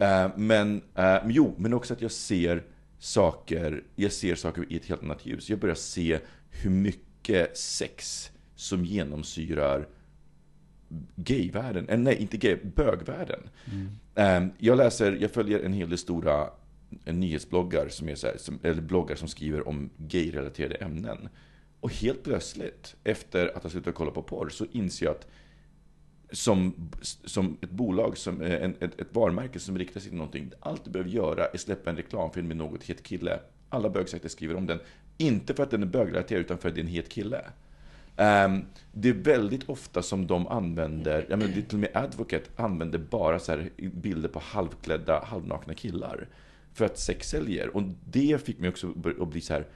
Uh, men, uh, jo, men också att jag ser saker, jag ser saker i ett helt annat ljus. Jag börjar se hur mycket sex som genomsyrar gayvärlden, äh, nej inte gay, bögvärlden. Mm. Um, jag läser, jag följer en hel del stora nyhetsbloggar som är så här, som, eller bloggar som skriver om gay-relaterade ämnen. Och helt plötsligt, efter att ha slutat kolla på porr, så inser jag att som, som ett bolag, som eh, en, ett, ett varumärke som riktar sig till någonting. Allt du behöver göra är släppa en reklamfilm med något het kille. Alla bögsajter skriver om den. Inte för att den är bögrelaterad, utan för att det är en het kille. Um, det är väldigt ofta som de använder, jag menar, till och med Advocate använder bara så bilder på halvklädda, halvnakna killar. För att sex säljer. Och det fick mig också att bli så här,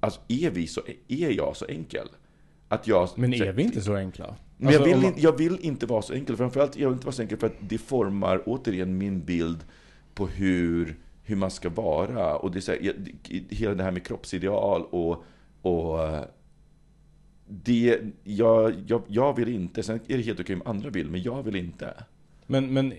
alltså är vi så, är jag så enkel? Att jag, Men är vi inte så enkla? Men jag, alltså, vill, man... jag vill inte vara så enkel. Framförallt jag vill inte vara så enkel för att det formar återigen min bild på hur, hur man ska vara. Och det är så här, hela det här med kroppsideal och, och det, jag, jag, jag vill inte. Sen är det helt okej om andra vill, men jag vill inte. Men, men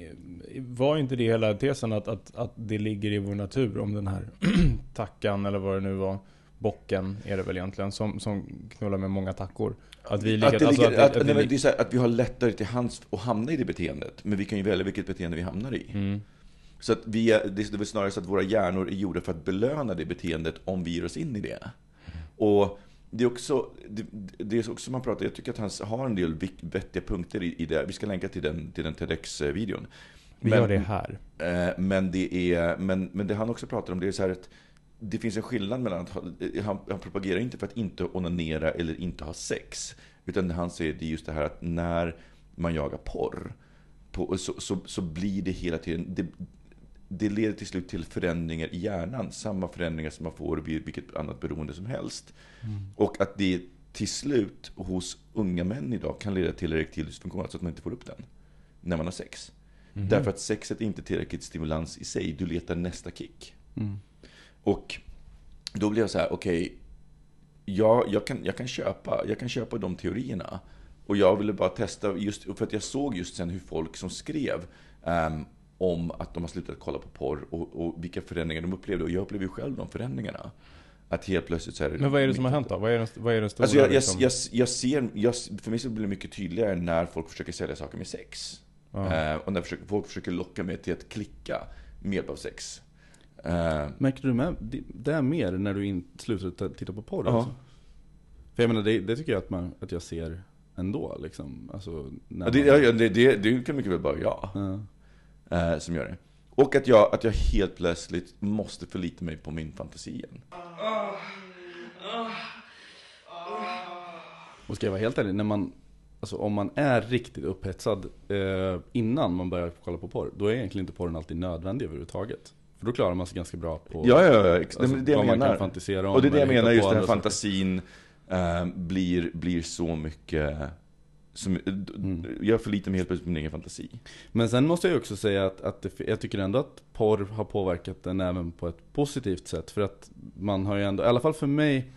var inte det hela tesen att, att, att det ligger i vår natur om den här tackan eller vad det nu var bocken är det väl egentligen, som, som knullar med många tackor. Att vi, ligger, att alltså ligger, att, att, att, nej, det är så här, att vi har lättare till hands att hamna i det beteendet. Men vi kan ju välja vilket beteende vi hamnar i. Mm. Så att vi det är väl snarare så att våra hjärnor är gjorda för att belöna det beteendet om vi ger oss in i det. Och det är också, det, det är också man pratar, jag tycker att han har en del vettiga punkter i, i det. Vi ska länka till den, till den TEDx-videon. Vi men, gör det här. Eh, men, det är, men, men det han också pratar om, det är så här att det finns en skillnad mellan att han, han propagerar inte för att inte onanera eller inte ha sex. Utan han säger det är just det här att när man jagar porr, på, så, så, så blir det hela tiden, det, det leder till slut till förändringar i hjärnan. Samma förändringar som man får vid vilket annat beroende som helst. Mm. Och att det till slut hos unga män idag kan leda till erektil dysfunktion, alltså att man inte får upp den när man har sex. Därför att sexet är inte tillräckligt stimulans i sig. Du letar nästa kick. Mm. Och då blev jag så här, okej, jag, jag, kan, jag, kan köpa, jag kan köpa de teorierna. Och jag ville bara testa, just för att jag såg just sen hur folk som skrev ehm, om att de har slutat kolla på porr och, och vilka förändringar de upplevde. Och jag upplevde ju själv de förändringarna. Att helt plötsligt så är det... Men vad är det som har hänt då? Vad är den, vad är den stora Alltså jag, jag, liksom? jag, jag ser, jag, för mig så blir det mycket tydligare när folk försöker sälja saker med sex. Ja. Eh, och när försöker, folk försöker locka mig till att klicka med hjälp av sex. Eh, Märker du med det- det är mer när du in, slutar t- titta på porr? Ja. Alltså? För jag menar, det, det tycker jag att, man, att jag ser ändå liksom. Alltså, när ja, det, man- ja, ja, det, det, det kan mycket väl vara jag Ja. Eh, som gör det. Och att jag, att jag helt plötsligt måste förlita mig på min fantasi igen. Och ska jag vara helt ärlig, när man, alltså om man är riktigt upphetsad eh, innan man börjar kolla på porr, då är egentligen inte porren alltid nödvändig överhuvudtaget. För då klarar man sig ganska bra på Ja, ja, ja. alltså, det det vad man kan fantisera om. Och det är det jag menar, just den här fantasin eh, blir, blir så mycket... Som, Mm. Jag förlitar mig helt plötsligt på min egen fantasi. Men sen måste jag också säga att, att det, jag tycker ändå att porr har påverkat den även på ett positivt sätt. För att man har ju ändå, i alla fall för mig,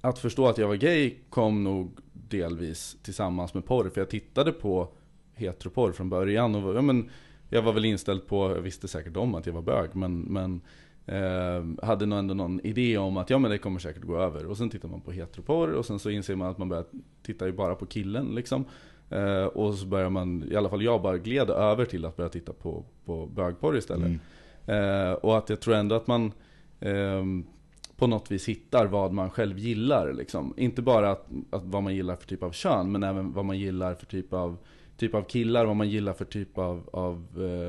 att förstå att jag var gay kom nog delvis tillsammans med porr. För jag tittade på heteroporr från början och ja, men, jag var väl inställd på, jag visste säkert om att jag var bög, men, men eh, hade nog ändå någon idé om att ja men det kommer säkert gå över. Och sen tittar man på heteroporr och sen så inser man att man börjar titta ju bara på killen liksom. Eh, och så börjar man, i alla fall jag bara gled över till att börja titta på, på bögporr istället. Eh, och att jag tror ändå att man ehm, på något vis hittar vad man själv gillar. Liksom. Inte bara att, att vad man gillar för typ av kön, men även vad man gillar för typ av, typ av killar, vad man gillar för typ av, av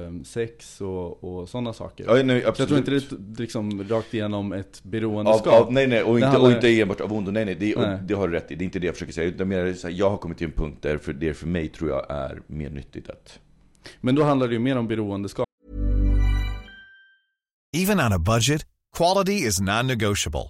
ehm, sex och, och sådana saker. Ja, nej, Så jag tror absolut. inte det är liksom rakt igenom ett Av, beroendeskap. av, nej, nej, och inte, handlar- och inte enbart av ondo. Nej, nej, det, och Nej. det har du rätt i. Det är inte det jag försöker säga. Utan mer så här, jag har kommit till en punkt där för det för mig tror jag är mer nyttigt att... Men då handlar det ju mer om beroendeskap. Even on a budget, quality is non-negotiable.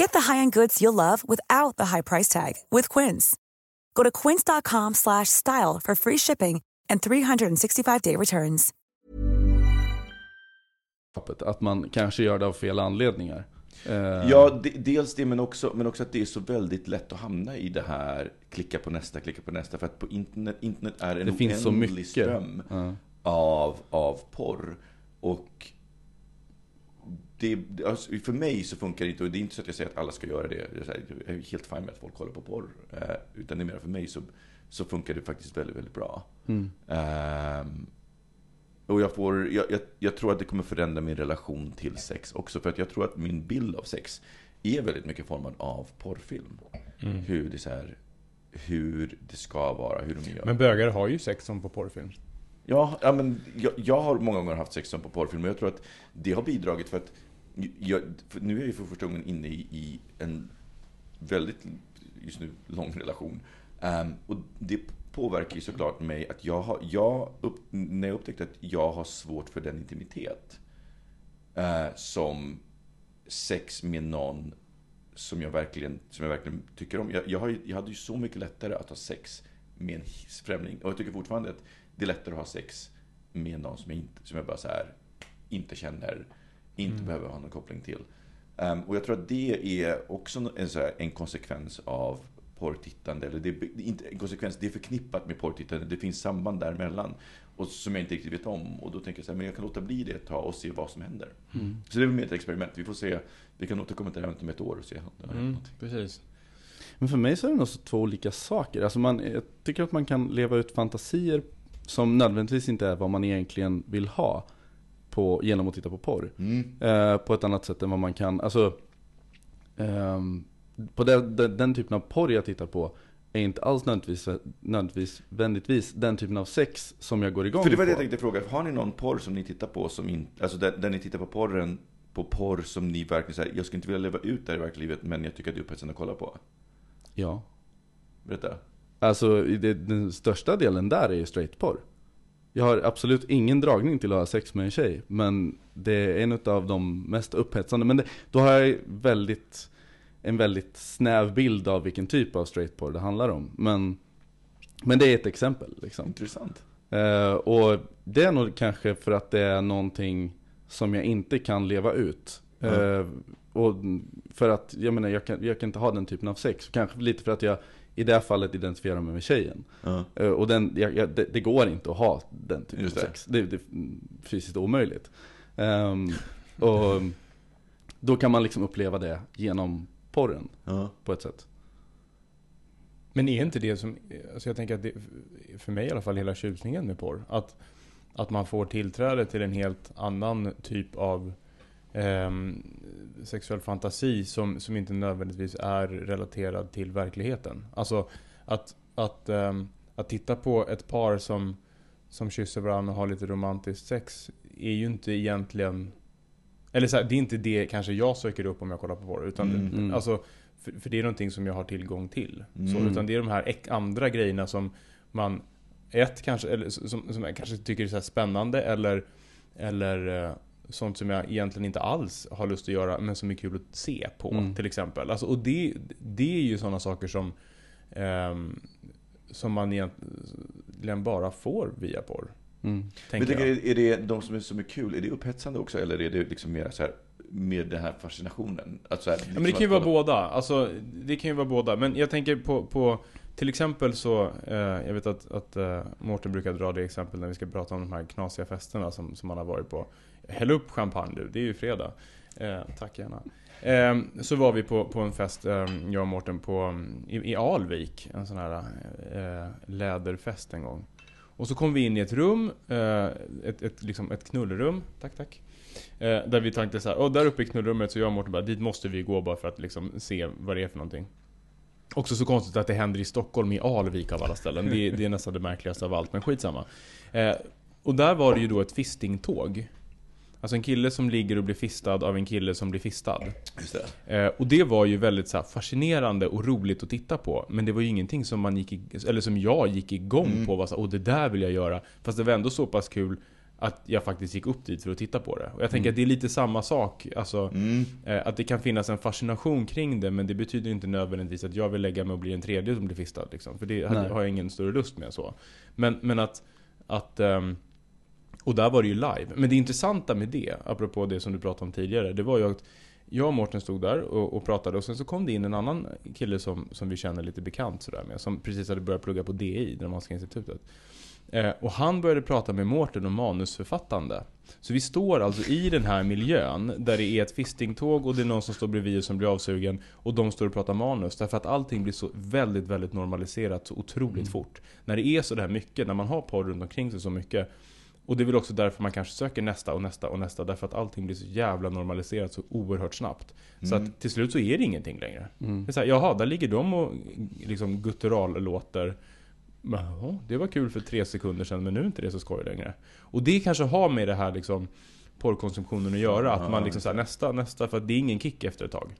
Get the high-end goods you'll love without the high price tag with Quince. Go to quince.com slash style for free shipping and 365-day returns. Att man kanske gör det av fel anledningar. Eh, Ja, de, dels det, men också, men också att det är så väldigt lätt att hamna i det här klicka på nästa, klicka på nästa. För att på internet, internet är en Det finns så mycket. ström Ja. av, av porr. Och det, alltså, för mig så funkar det inte, och det är inte så att jag säger att alla ska göra det. Jag är helt fine med att folk kollar på porr. Eh, utan det är mer för mig så, så funkar det faktiskt väldigt, väldigt bra. Mm. Ehm, och jag, får, jag, jag, jag tror att det kommer förändra min relation till sex också. För att jag tror att min bild av sex är väldigt mycket formad av porrfilm. Hur det så här, hur det ska vara, hur de gör. Men bögar har ju sex som på porrfilm. Ja, ja men jag, jag har många gånger haft sex som på porrfilm och jag tror att det har bidragit för att jag, för nu är jag ju för första gången inne i, i en väldigt, just nu, lång relation. Um, och det påverkar ju såklart mig att jag har, jag upp, när jag upptäckte att jag har svårt för den intimitet uh, som sex med någon som jag verkligen, som jag verkligen tycker om. Jag, jag, har, jag hade ju så mycket lättare att ha sex med en främling. Och jag tycker fortfarande att det är lättare att ha sex med någon som jag, inte, som jag bara så här, inte känner, inte Mm. behöver ha någon koppling till. Ehm, och jag tror att det är också en, så här, en konsekvens av porrtittande. Eller det är inte en konsekvens, det är förknippat med porrtittande. Det finns samband däremellan. Och som jag inte riktigt vet om. Och då tänker jag så här, men jag kan låta bli det ett tag och se vad som händer. Mm. Så det är väl mer ett experiment. Vi får se. Vi kan återkomma till det här om ett år och se om det Mm, precis. Men för mig så är det nog två olika saker. Alltså man, jag tycker att man kan leva ut fantasier som nödvändigtvis inte är vad man egentligen vill ha på, genom att titta på porr. Mm. Eh, på ett annat sätt än vad man kan, alltså ehm, på den, den, den typen av porr jag tittar på är inte alls nödvändigtvis, nödvändigtvis vändigtvis den typen av sex som jag går igång För det var det på. jag tänkte fråga. Har ni någon porr som ni tittar på som inte, alltså där, där ni tittar på porren på porr som ni verkligen säger, jag skulle inte vilja leva ut det här i verkligheten men jag tycker att det är upphetsande att kolla på. Ja. Berätta. Alltså det, den största delen där är ju straight porr. Jag har absolut ingen dragning till att ha sex med en tjej. Men det är en av de mest upphetsande. Men det, då har jag väldigt, en väldigt snäv bild av vilken typ av straight porr det handlar om. Men, men det är ett exempel liksom. Intressant. Eh, och det är nog kanske för att det är någonting som jag inte kan leva ut. Eh, och för att, jag menar, jag kan, jag kan inte ha den typen av sex. Kanske lite för att jag i det här fallet identifierar mig med tjejen. Eh, och den, jag, jag, det, det går inte att ha den typen Just av sex. Det, det är fysiskt omöjligt. Ehm, och då kan man liksom uppleva det genom porren Ja. på ett sätt. Men är inte det som, alltså jag tänker att det, för mig i alla fall, hela tjusningen med porr. Att, att man får tillträde till en helt annan typ av ehm, sexuell fantasi som, som inte nödvändigtvis är relaterad till verkligheten. Alltså att, att, ehm, att titta på ett par som, som kysser varandra och har lite romantiskt sex är ju inte egentligen eller så här, det är inte det kanske jag söker upp om jag kollar på porr. Utan Mm. Mm. alltså, för, för det är någonting som jag har tillgång till. Så, Mm. utan det är de här andra grejerna som man ett kanske, eller som, som jag kanske tycker är så här spännande eller, eller eh, sånt som jag egentligen inte alls har lust att göra men som är kul att se på Mm. till exempel. Alltså, och det, det är ju sådana saker som ehm, som man egentligen bara får via porr. Mm. Men Tänker tycker, jag. är, det de som är, som är kul, är det upphetsande också? Eller är det liksom mer så här med den här fascinationen? Att så här, Ja, men det kan ju vara båda. Alltså, det kan ju vara båda. Men jag tänker på, på till exempel så, eh, jag vet att, att eh, Mårten brukar dra det exempel när vi ska prata om de här knasiga festerna som, som man har varit på. Häll upp champagne du, det är ju fredag. Eh, tack gärna. Eh, så var vi på, på en fest, eh, jag och Mårten, på, i, i Alvik. En sån här eh, läderfest en gång. Och så kom vi in i ett rum, eh, ett, ett, liksom ett knullrum. Tack, tack. Eh, där vi tänkte så här, och där uppe i knullrummet så jag och Mårten bara, dit måste vi gå bara för att liksom se vad det är för någonting. Också så konstigt att det händer i Stockholm, i Alvik av alla ställen. Det, är- det är nästan det märkligaste av allt, men skitsamma. Eh, och där var det ju då ett fistingtåg. Alltså en kille som ligger och blir fistad av en kille som blir fistad. Just det. Eh, och det var ju väldigt så här, fascinerande och roligt att titta på. Men det var ju ingenting som man gick i, eller som jag gick igång Mm. på. Var så, här, Åh, det där vill jag göra. Fast det var ändå så pass kul att jag faktiskt gick upp dit för att titta på det. Och jag tänker att det är lite samma sak. Alltså, Mm. eh, att det kan finnas en fascination kring det, men det betyder inte nödvändigtvis att jag vill lägga mig och bli en tredje som blir fistad. Liksom. För det hade- har jag ingen större lust med. så. Men, men att... att ehm, och där var det ju live. Men det intressanta med det, apropå det som du pratade om tidigare, det var ju att jag och Mårten stod där och, och pratade och sen så kom det in en annan kille som, som vi känner lite bekant sådär med, som precis hade börjat plugga på DI, Dramatiska institutet. Eh, och han började prata med Mårten om manusförfattande. Så vi står alltså i den här miljön där det är ett fistingtåg och det är någon som står bredvid och som blir avsugen och de står och pratar manus. Därför att allting blir så väldigt, väldigt normaliserat så otroligt fort. När det är så där mycket, när man har porr runt omkring sig så mycket och det är väl också därför man kanske söker nästa och nästa och nästa. Därför att allting blir så jävla normaliserat så oerhört snabbt. Så Mm. att till slut så är det ingenting längre. Mm. Det är så här, jaha, där ligger de och liksom guttural-låter. Men, Jaha, det var kul för tre sekunder sedan men nu är inte det så skoj längre. Och det kanske har med det här liksom porrkonsumtionen att göra. Att man liksom såhär nästa, nästa. För att det är ingen kick efter ett tag.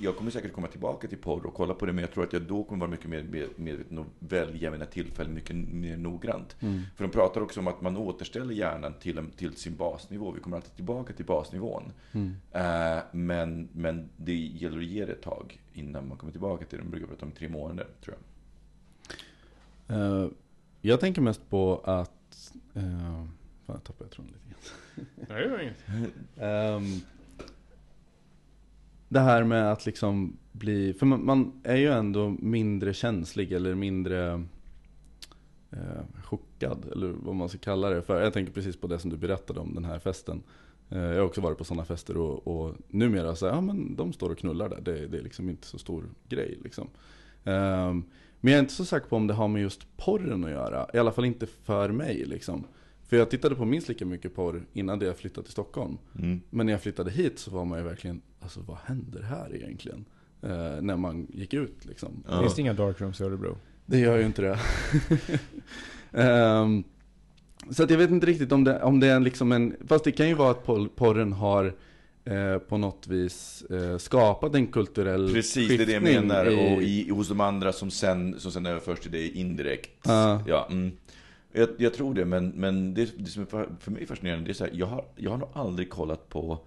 Jag kommer säkert komma tillbaka till porr och kolla på det, men jag tror att jag då kommer vara mycket mer med, medveten och välja mina tillfällen mycket mer noggrant. Mm. För de pratar också om att man återställer hjärnan till, en, till sin basnivå. Vi kommer alltid tillbaka till basnivån. Mm. Eh, men, men det gäller att ge det ett tag innan man kommer tillbaka till det. De brukar prata om tre månader, tror jag. Eh, jag tänker mest på att... Uh, fan, jag tappade tråden lite grann. Nej, det var inget. Ehm, det här med att liksom bli, för man, man är ju ändå mindre känslig eller mindre eh, chockad, eller vad man ska kalla det för. Jag tänker precis på det som du berättade om den här festen. Eh, jag har också varit på sådana fester och, och numera så, ja men de står och knullar där. Det, det är liksom inte så stor grej liksom. Eh, men jag är inte så säker på om det har med just porren att göra. I alla fall inte för mig liksom. För jag tittade på minst lika mycket porr innan det jag flyttade till Stockholm. Mm. Men när jag flyttade hit så var man ju verkligen, alltså vad händer här egentligen? Eh, när man gick ut liksom. Ja. Finns det inga darkrooms i Örebro? Det gör ju inte det. Ehm, så att jag vet inte riktigt om det, om det är liksom en, fast det kan ju vara att por- porren har eh, på något vis eh, skapat en kulturell Precis, det är det jag skiftning menar. i- Och i, hos de andra som sen, som sen överförs till dig indirekt. Ja. Ja, mm. Jag, jag tror det, men, men det, det som är för, för mig fascinerande, det är så här, jag har, jag har nog aldrig kollat på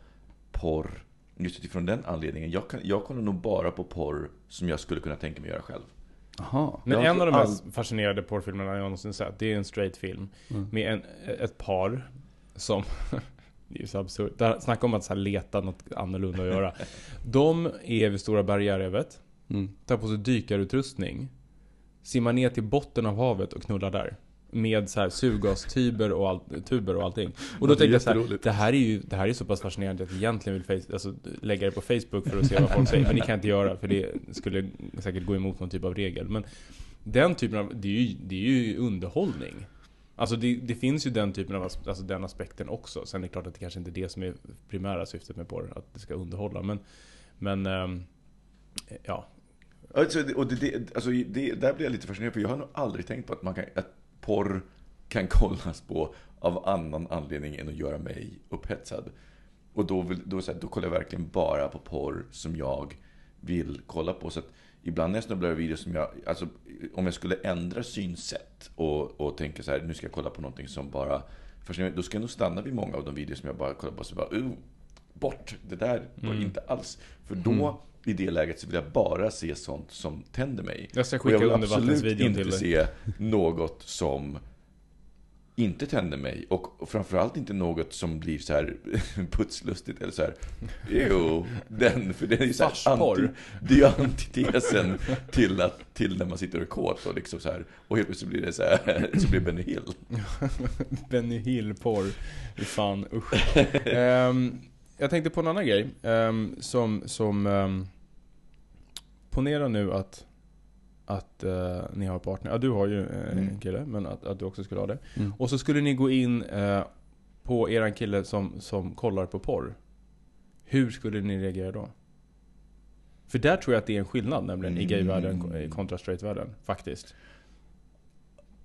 porr just utifrån den anledningen. Jag, kan, jag kollar nog bara på porr som jag skulle kunna tänka mig göra själv. Aha. Men en av de all- mest fascinerande porrfilmerna jag någonsin sett, det är en straight film. Mm. Med en, ett par som... det är ju så absurt. Där- Snacka om att så här leta något annorlunda att göra. De är vid Stora barriärrevet, Mm. tar på sig dykarutrustning, simmar ner till botten av havet och knullar där. Med så här surgastuber och, all, tuber och allting. Och då är tänkte jag så här, det här är ju det här är så pass fascinerande att jag egentligen vill face, alltså, lägga det på Facebook för att se vad folk säger. Men det kan jag inte göra för det skulle säkert gå emot någon typ av regel. Men den typen av, det är ju, det är ju underhållning. Alltså det, det finns ju den typen av, alltså den aspekten också. Sen är det klart att det kanske inte är det som är primära syftet med porr, att det ska underhålla. Men, men ehm, ja. Alltså, och det, det, alltså, det, där blir jag lite fascinerad, för jag har nog aldrig tänkt på att, man kan, att porr kan kollas på av annan anledning än att göra mig upphetsad. Och då, vill, då, så här, då kollar jag verkligen bara på porr som jag vill kolla på. Så att ibland när jag snubblar över videos som jag, alltså om jag skulle ändra synsätt och, och tänka så här, nu ska jag kolla på någonting som bara fascinerar då ska jag nog stanna vid många av de videos som jag bara kollar på, så bara, uh, bort, det där var Mm. inte alls. För då, i det läget, så vill jag bara se sånt som tänder mig. Jag ska Och skicka jag vill absolut inte se något som inte tänder mig. Och och framförallt inte något som blir så här putslustigt eller så här. Jo, den, för det är ju så här anti, det är antitesen till, att, till när man sitter och är kåt och liksom så här. Och helt plötsligt blir det så här, så blir Benny Hill. Benny Hill-porr. Fy fan, usch. Ehm, jag tänkte på en annan grej. ehm, som, som ehm, ponera nu att, att eh, ni har partner. Ja, du har ju en Mm. kille, men att, att du också skulle ha det. Mm. Och så skulle ni gå in eh, på eran kille som, som kollar på porr. Hur skulle ni reagera då? För där tror jag att det är en skillnad nämligen i gayvärlden Mm. kontra straightvärlden. Faktiskt.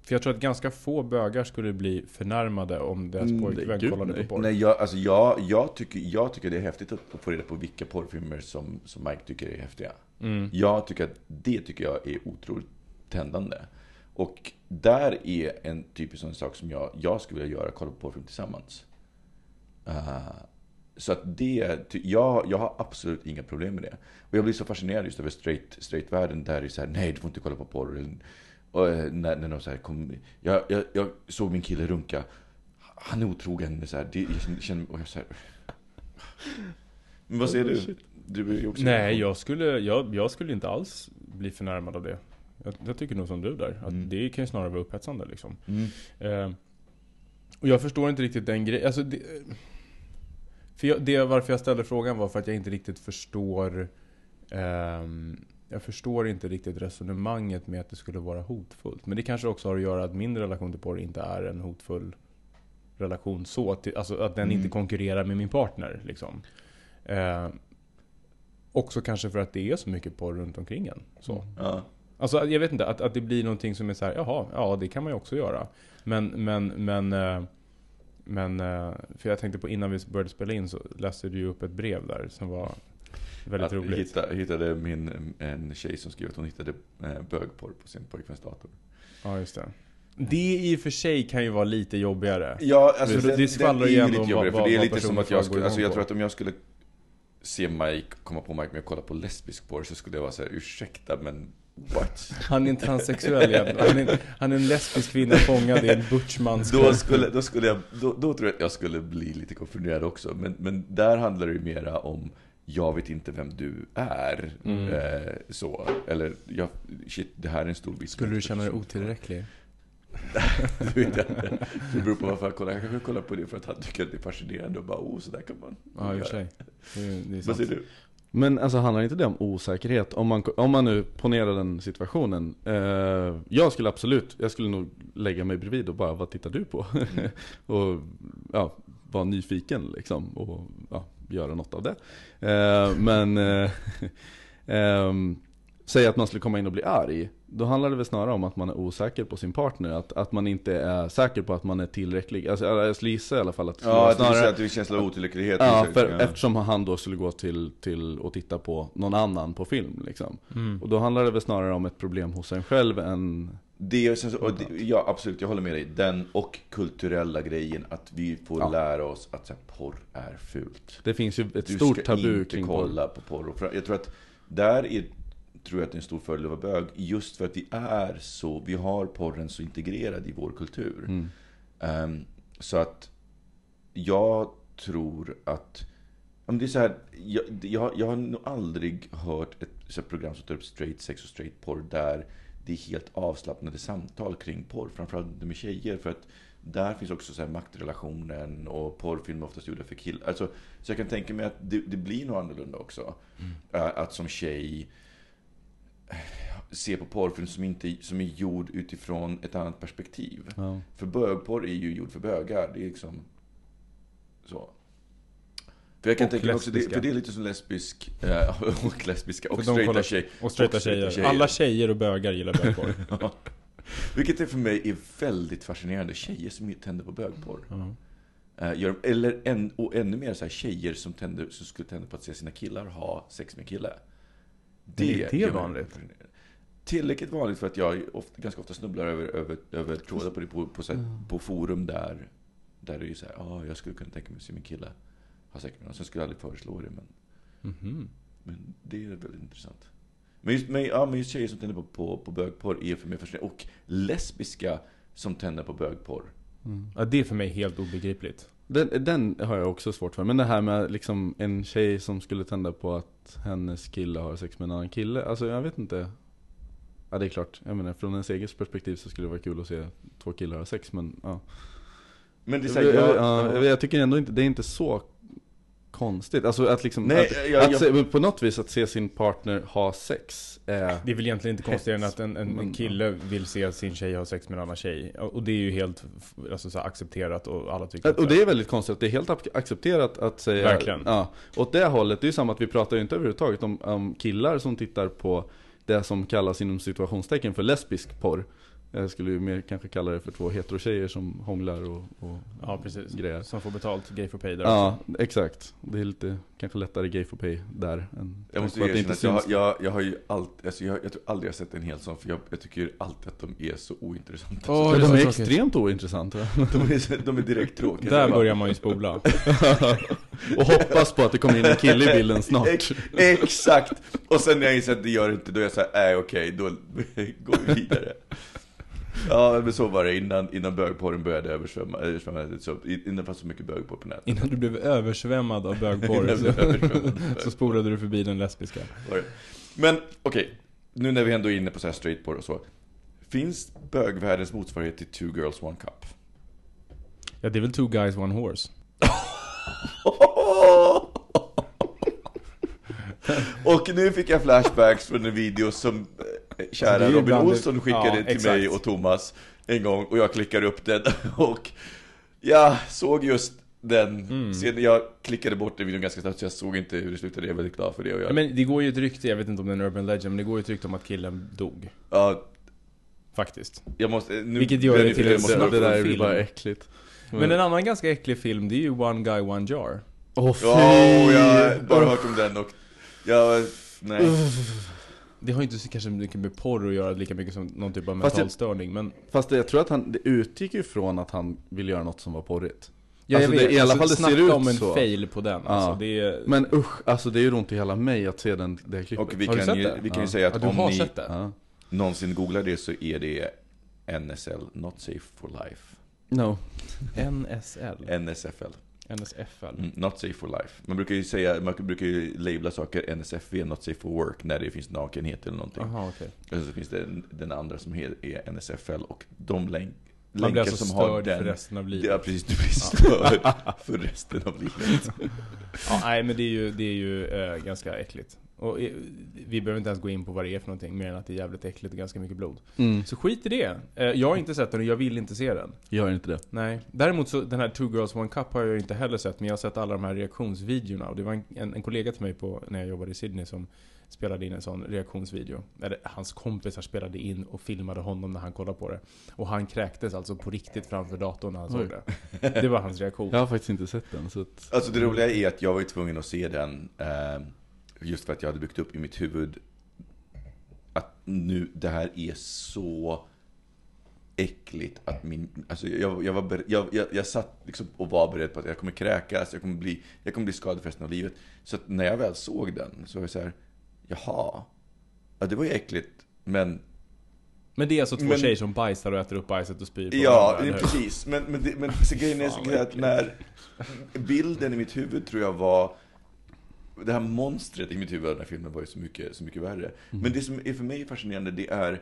För jag tror att ganska få bögar skulle bli förnärmade om deras Mm, pojkvän kollade nej. på porr. Nej, jag, alltså jag, jag, tycker, jag tycker det är häftigt att få reda på vilka porrfilmer som, som Mike tycker är häftiga. Mm. Jag tycker att det tycker jag är otroligt tändande. Och där är en typisk sån sak som jag, jag skulle vilja göra, kolla på porrfilm tillsammans. Uh, så att det, jag, jag har absolut inga problem med det. Och jag blir så fascinerad just över straight, straight-världen där det är så här, nej du får inte kolla på porr. Och eh, när, när de så här kom, jag, jag, jag såg min kille runka, han är otrogen. Så här, det, jag känner- och jag så här, Men vad säger du? Du är också Nej, jag skulle, jag, jag skulle inte alls bli förnärmad av det. Jag, jag tycker nog som du där. Att Mm. Det kan ju snarare vara upphetsande liksom. Mm. Eh, och jag förstår inte riktigt den grejen. Alltså, det, för jag, det varför jag ställde frågan var för att jag inte riktigt förstår ehm, Jag förstår inte riktigt resonemanget med att det skulle vara hotfullt. Men det kanske också har att göra att min relation till porr inte är en hotfull relation så. Till, alltså att den Mm. inte konkurrerar med min partner. Liksom. Eh, också kanske för att det är så mycket porr runt omkring en. Så. Ja. Alltså jag vet inte, att, att det blir någonting som är så här, jaha, ja det kan man ju också göra. Men, men, men, eh, men, eh, för jag tänkte på innan vi började spela in så läste du ju upp ett brev där som var Väldigt roligt. Hitta, hittade min, en tjej som skrev att hon hittade eh, bögporr på sin pojkväns dator. Ja, just det. Det i och för sig kan ju vara lite jobbigare. Ja, alltså Det- det, det skvallrar är ju ändå vad- jobbigare, för det är lite som att jag skulle, alltså jag tror att om jag skulle se Mike komma på Mike med att kolla på lesbisk porr så skulle jag vara så här, ursäkta men what? Han är en transsexuell igen. Han är, han är en lesbisk kvinna fångad i en butchmans Då skulle, då skulle jag, då, då tror jag att jag skulle bli lite konfunderad också. Men, men där handlar det ju mera om jag vet inte vem du är. Mm. Eh, så. Eller, jag, shit, det här är en stor bit. Skulle du känna dig otillräcklig? Du vet inte. Det beror på varför jag kollar. Jag kanske kollar på det för att han tycker att det är fascinerande och bara, oh, så där kan man Ja, i och för sig. Det är, det är Vad sant. säger du? Men alltså handlar inte det om osäkerhet? Om man, om man nu ponerar den situationen. Eh, jag skulle absolut, jag skulle nog lägga mig bredvid och bara, vad tittar du på? och ja, vara nyfiken liksom. Och ja, göra något av det. Eh, men eh, ehm, Säg att man skulle komma in och bli arg. Då handlar det väl snarare om att man är osäker på sin partner. Att, att man inte är säker på att man är tillräcklig. Alltså jag skulle gissa i alla fall att Ja, vara att det är känsla av otillräcklighet. Ja, för så- eftersom han då skulle gå till, till och titta på någon annan på film liksom. Mm. Och då handlar det väl snarare om ett problem hos en själv än... Det, och det, ja, absolut, jag håller med dig. Den och kulturella grejen att vi får Ja. lära oss att så här, porr är fult. Det finns ju ett Du stort ska tabu inte kring kolla på porr. Och Jag tror att där är, tror jag att det är en stor fördel att vara bög. Just för att vi är så, vi har porren så integrerad i vår kultur. Mm. Ehm, så att jag tror att men det är så här, jag, jag, jag har nog aldrig hört ett här program som tar upp straight sex och straight porr där det är helt avslappnade samtal kring porr. Framförallt inte med tjejer. För att där finns också så här maktrelationen och porrfilmer oftast gjorda för killar. Alltså, så jag kan tänka mig att det, det blir nog annorlunda också. Äh, Att som tjej se på porrfilm som, inte, som är gjord utifrån ett annat perspektiv. Ja. För bögporr är ju gjord för bögar. Det är liksom så. För jag kan Och tänka mig också, det, för det är lite som lesbisk, eh, och lesbiska, och straighta tjejer. Och straighta tjejer. Alla tjejer och bögar gillar bögporr. Ja. Vilket är för mig är väldigt fascinerande. Tjejer som tänder på bögporr. Eh, gör, eller än, och ännu mer så här, tjejer som, tänder, som skulle tända på att se sina killar ha sex med kille. Är det mig vanligt? Tillräckligt vanligt för att jag ofta, ganska ofta snubblar över, över, över trådar på, det, på, på, så här, på forum där, där det är så här, ja, jag skulle kunna tänka mig att se min kille ha sex med honom. Sen skulle jag aldrig föreslå det, men, Mhm. men det är väldigt intressant. Men just, men, ja, men just tjejer som tänder på, på, på bögporr är för mig fascinerande. Och lesbiska som tänder på bögporr. Ja, det är för mig helt obegripligt. Den, den har jag också svårt för. Men det här med liksom en tjej som skulle tända på att hennes kille har sex med en annan kille. Alltså jag vet inte. Ja det är klart, jag menar från ens eget perspektiv så skulle det vara kul att se två killar ha sex men ja. Men det är Jag, så här, jag, ja, jag, jag tycker ändå inte, det är inte så konstigt. Alltså att liksom, Nej, att, jag- att jag- Se, på något vis att se sin partner ha sex är... Det är väl egentligen inte konstigare än att en, en, Men, kille vill se sin tjej ha sex med en annan tjej. Och det är ju helt alltså, så accepterat och alla tycker att Och det är väldigt konstigt, att det är helt ac- accepterat att säga Verkligen. Ja, åt det hållet, det är ju samma att vi pratar ju inte överhuvudtaget om, om killar som tittar på det som kallas inom situationstecken för lesbisk porr Jag skulle ju mer kanske kalla det för två heterotjejer som hånglar och, och Ja, precis. grejer Som får betalt gay for pay där Ja, också. exakt. Det är lite, kanske lättare gay for pay där än Jag måste det erkänna att jag, jag, jag har ju alltid, alltså jag, jag tror aldrig jag sett en hel sån, för jag, jag tycker alltid att de är så ointressanta. Det är de är tråkigt. extremt ointressanta. De, är, de är direkt tråkiga. Där börjar man ju spola. och hoppas på att det kommer in en kille i bilden snart. Ex, exakt! Och sen när jag inser att det gör det inte, då är jag såhär, nej okej, då går vi vidare. Ja, men så var det innan, innan bögporren började översvämma, översvämma så, innan det fanns så mycket bögporr på nätet. Innan du blev översvämmad av bögporr blev översvämmad så, så spolade du förbi den lesbiska. Men okej, nu när vi ändå är inne på så här straight porr och så. Finns bögvärldens motsvarighet till Two Girls One Cup? Ja, det är väl two guys one horse. Och nu fick jag flashbacks från en video som eh, kära Det är ju Robin Olsson skickade ja, till exakt. mig och Thomas en gång och jag klickade upp den och jag såg just den Mm. Sen jag klickade bort den videon ganska snabbt så jag såg inte hur det slutade, jag är väldigt glad för det och jag, Ja, men det går ju ett rykte, jag vet inte om det är en urban legend, men det går ju ett rykte om att killen dog. ja, Faktiskt. jag måste, nu Vilket gör det jag till jag en måste det där film. blir bara äckligt. Men en annan ganska äcklig film, det är ju One Guy One Jar. Åh fy! Ja, och jag har bara hört om den och Ja, nej. Det har ju inte så kanske mycket med porr att göra lika mycket som någon typ av Fast mental det- störning men Fast jag tror att han, det utgick ju från att han ville göra något som var porrigt. Ja, Alltså, jag det- i alla Alltså, fall det ser ut om en så. fail på den. Ja. Alltså, det är... Men usch, alltså det är ju ont i hela mig att se den, det här klippet. Och vi Har du kan, sett ju, det? vi kan ju Ja. säga att Ja, du om har ni sett det? Någonsin googlar det så är det NSL, Not Safe for Life. No. NSL? NSFL. NSFL? Mm, not Safe for Life. Man brukar ju säga, man brukar ju labla saker NSFV, Not Safe for Work, när det finns nakenhet eller någonting. Jaha, okej. Och så finns det en- den andra som är NSFL och de länk, Man blir alltså som störd den... för resten av livet. Ja precis, du blir störd för resten av livet. Ja, nej men det är ju, det är ju eh, ganska äckligt. Och eh, vi behöver inte ens gå in på vad det är för någonting, mer än att det är jävligt äckligt och ganska mycket blod. Mm. Så skit i det. Eh, jag har inte sett den och jag vill inte se den. Gör inte det. Nej. Däremot så, den här Two Girls One Cup har jag inte heller sett, men jag har sett alla de här reaktionsvideorna. Och det var en, en, en kollega till mig på, när jag jobbade i Sydney som spelade in en sån reaktionsvideo. Eller hans kompisar spelade in och filmade honom när han kollade på det. Och han kräktes alltså på riktigt framför datorn när han såg Oj. det. Det var hans reaktion. Jag har faktiskt inte sett den så att... Alltså det roliga är att jag var ju tvungen att se den eh, Just för att jag hade byggt upp i mitt huvud Att nu, det här är så äckligt att min, alltså jag, jag, var ber, jag, jag, jag satt liksom och var beredd på att jag kommer kräkas, jag kommer bli, jag kommer bli skadad för resten av livet. Så att när jag väl såg den så var jag så här, jaha, ja det var ju äckligt, men Men det är alltså två Men- tjejer som bajsar och äter upp bajset och spyr på Ja, varandra, precis. Men, men, det, men så grejen är så att när bilden i mitt huvud tror jag var det här monstret i mitt huvud av den här filmen var ju så mycket, så mycket värre. Men det som är för mig fascinerande det är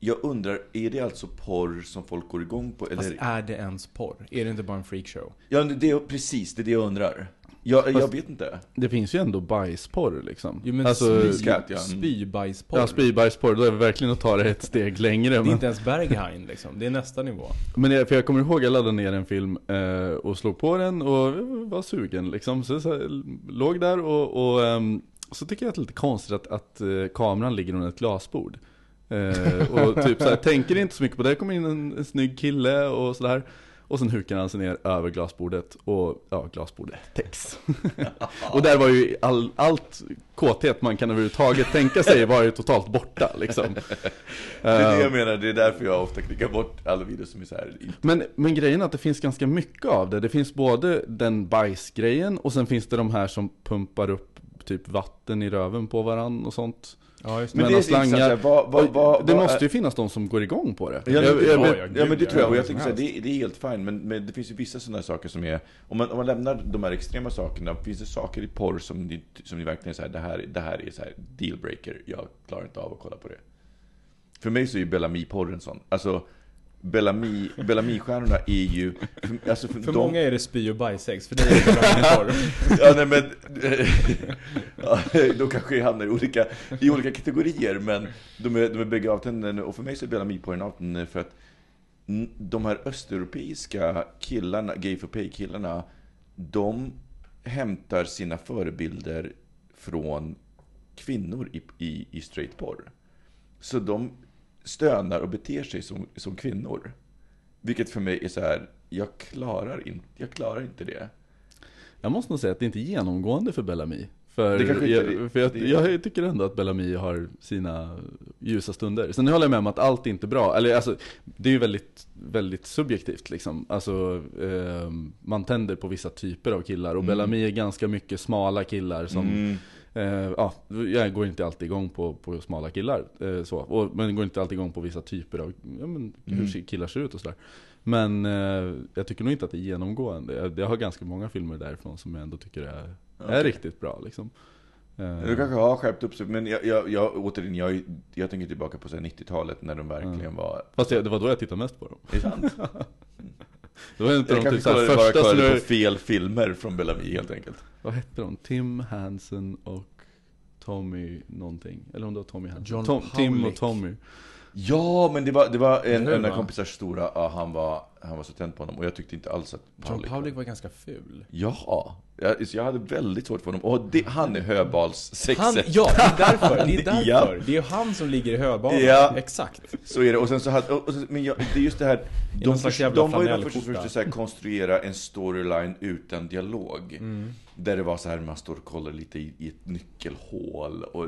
jag undrar, är det alltså porr som folk går igång på? Eller? Fast är det ens porr? Är det inte bara en freakshow? Ja, det är precis, det är det jag undrar. Jag, jag vet inte. Det finns ju ändå bajsporr liksom. Jo men alltså, spy, Skat, ja. Spybajsporr. ja, spybajsporr, då är det verkligen att ta det ett steg längre. Det är Men, inte ens Berghain liksom, det är nästa nivå. men jag, för jag kommer ihåg, jag laddade ner en film eh, och slog på den och var sugen liksom. Så, så här, låg där och, och ehm, så tycker jag att det är lite konstigt att, att eh, kameran ligger under ett glasbord. Eh, och typ så här, tänker inte så mycket på det, kommer in en, en snygg kille och sådär. Och sen hukar han sig ner över glasbordet och, ja, glasbordet täcks. och där var ju all, allt kåthet man kan överhuvudtaget tänka sig var ju totalt borta liksom. Det är det Eh, jag menar, det är därför jag ofta klickar bort alla videos som är så här. men, men grejen är att det finns ganska mycket av det. Det finns både den bajsgrejen och sen finns det de här som pumpar upp typ vatten i röven på varandra och sånt. Ja just Men Men det är slangar. vad- vad- vad- det vad måste är- ju finnas de som går igång på det. Ja, Jag- jag, jag- jag, ja, ja, gud, men det ja, tror jag. Och jag tycker så här, det, det är helt fint. Men, men det finns ju vissa sådana saker som är... Om man, om man lämnar de här extrema sakerna, finns det saker i porr som ni, som ni verkligen säger det här, det här är så här dealbreaker. Jag klarar inte av att kolla på det. För mig så är ju Bellamy-porren sån. Alltså, Bellamy, Bellamy-stjärnorna är ju... För, alltså för, För de, många är det spy och bajssex, för dig är det bara porr. Ja, nej men... ja, de kanske hamnar i olika, i olika kategorier, men de är, de är bägge avtändande. Och för mig så är Bellamy-porren avtändande för att de här östeuropeiska killarna, gay for pay-killarna, de hämtar sina förebilder från kvinnor i, i, i straight porr. Så de stönar och beter sig som, som kvinnor. Vilket för mig är så här, jag klarar, in, jag klarar inte det. Jag måste nog säga att det inte är genomgående för Bellamy. För, inte jag, för jag, det- jag tycker ändå att Bellamy har sina ljusa stunder. Sen håller jag med om att allt är inte bra. Eller alltså, det är ju väldigt, väldigt subjektivt liksom. Alltså, eh, man tänder på vissa typer av killar. Och Mm. Bellamy är ganska mycket smala killar som Mm. Eh, ja, jag går inte alltid igång på, på smala killar, eh, så. Och, men går inte alltid igång på vissa typer av ja, men, hur Mm. killar ser ut och sådär. Men eh, jag tycker nog inte att det är genomgående. Jag, jag har ganska många filmer därifrån som jag ändå tycker är, är Okej. riktigt bra. Liksom. Eh, Du kanske har skärpt upp sig, men jag, jag, jag, återigen, jag, jag tänker tillbaka på så här 90-talet när de verkligen var... Fast det, det var då jag tittade mest på dem. Är det sant? Det var av Jag de kanske typ, första som kollade jag, på fel filmer från Bellamy helt enkelt. Vad hette de? Tim Hansen och Tommy någonting. Eller om det var Tommy Hansen. Tom, Tim och. Tommy. Ja, men det var, det var en, av va? kompisars stora, ja, han var, han var så tänd på honom. Och jag tyckte inte alls att John Paulik var ganska ful. Ja, jag, så jag hade väldigt svårt för honom. Och det, han är höbalssexet. Ja, det är därför. Det är därför. Ja. Det är han som ligger i höbanan. Ja. Exakt. Så är det. Och sen så hade, och, och, men jag, det är just det här. De, någon slags förs- jävla de var ju de första så här konstruera en storyline utan dialog. Mm. Där det var så här, man står och kollar lite i, i ett nyckelhål. Och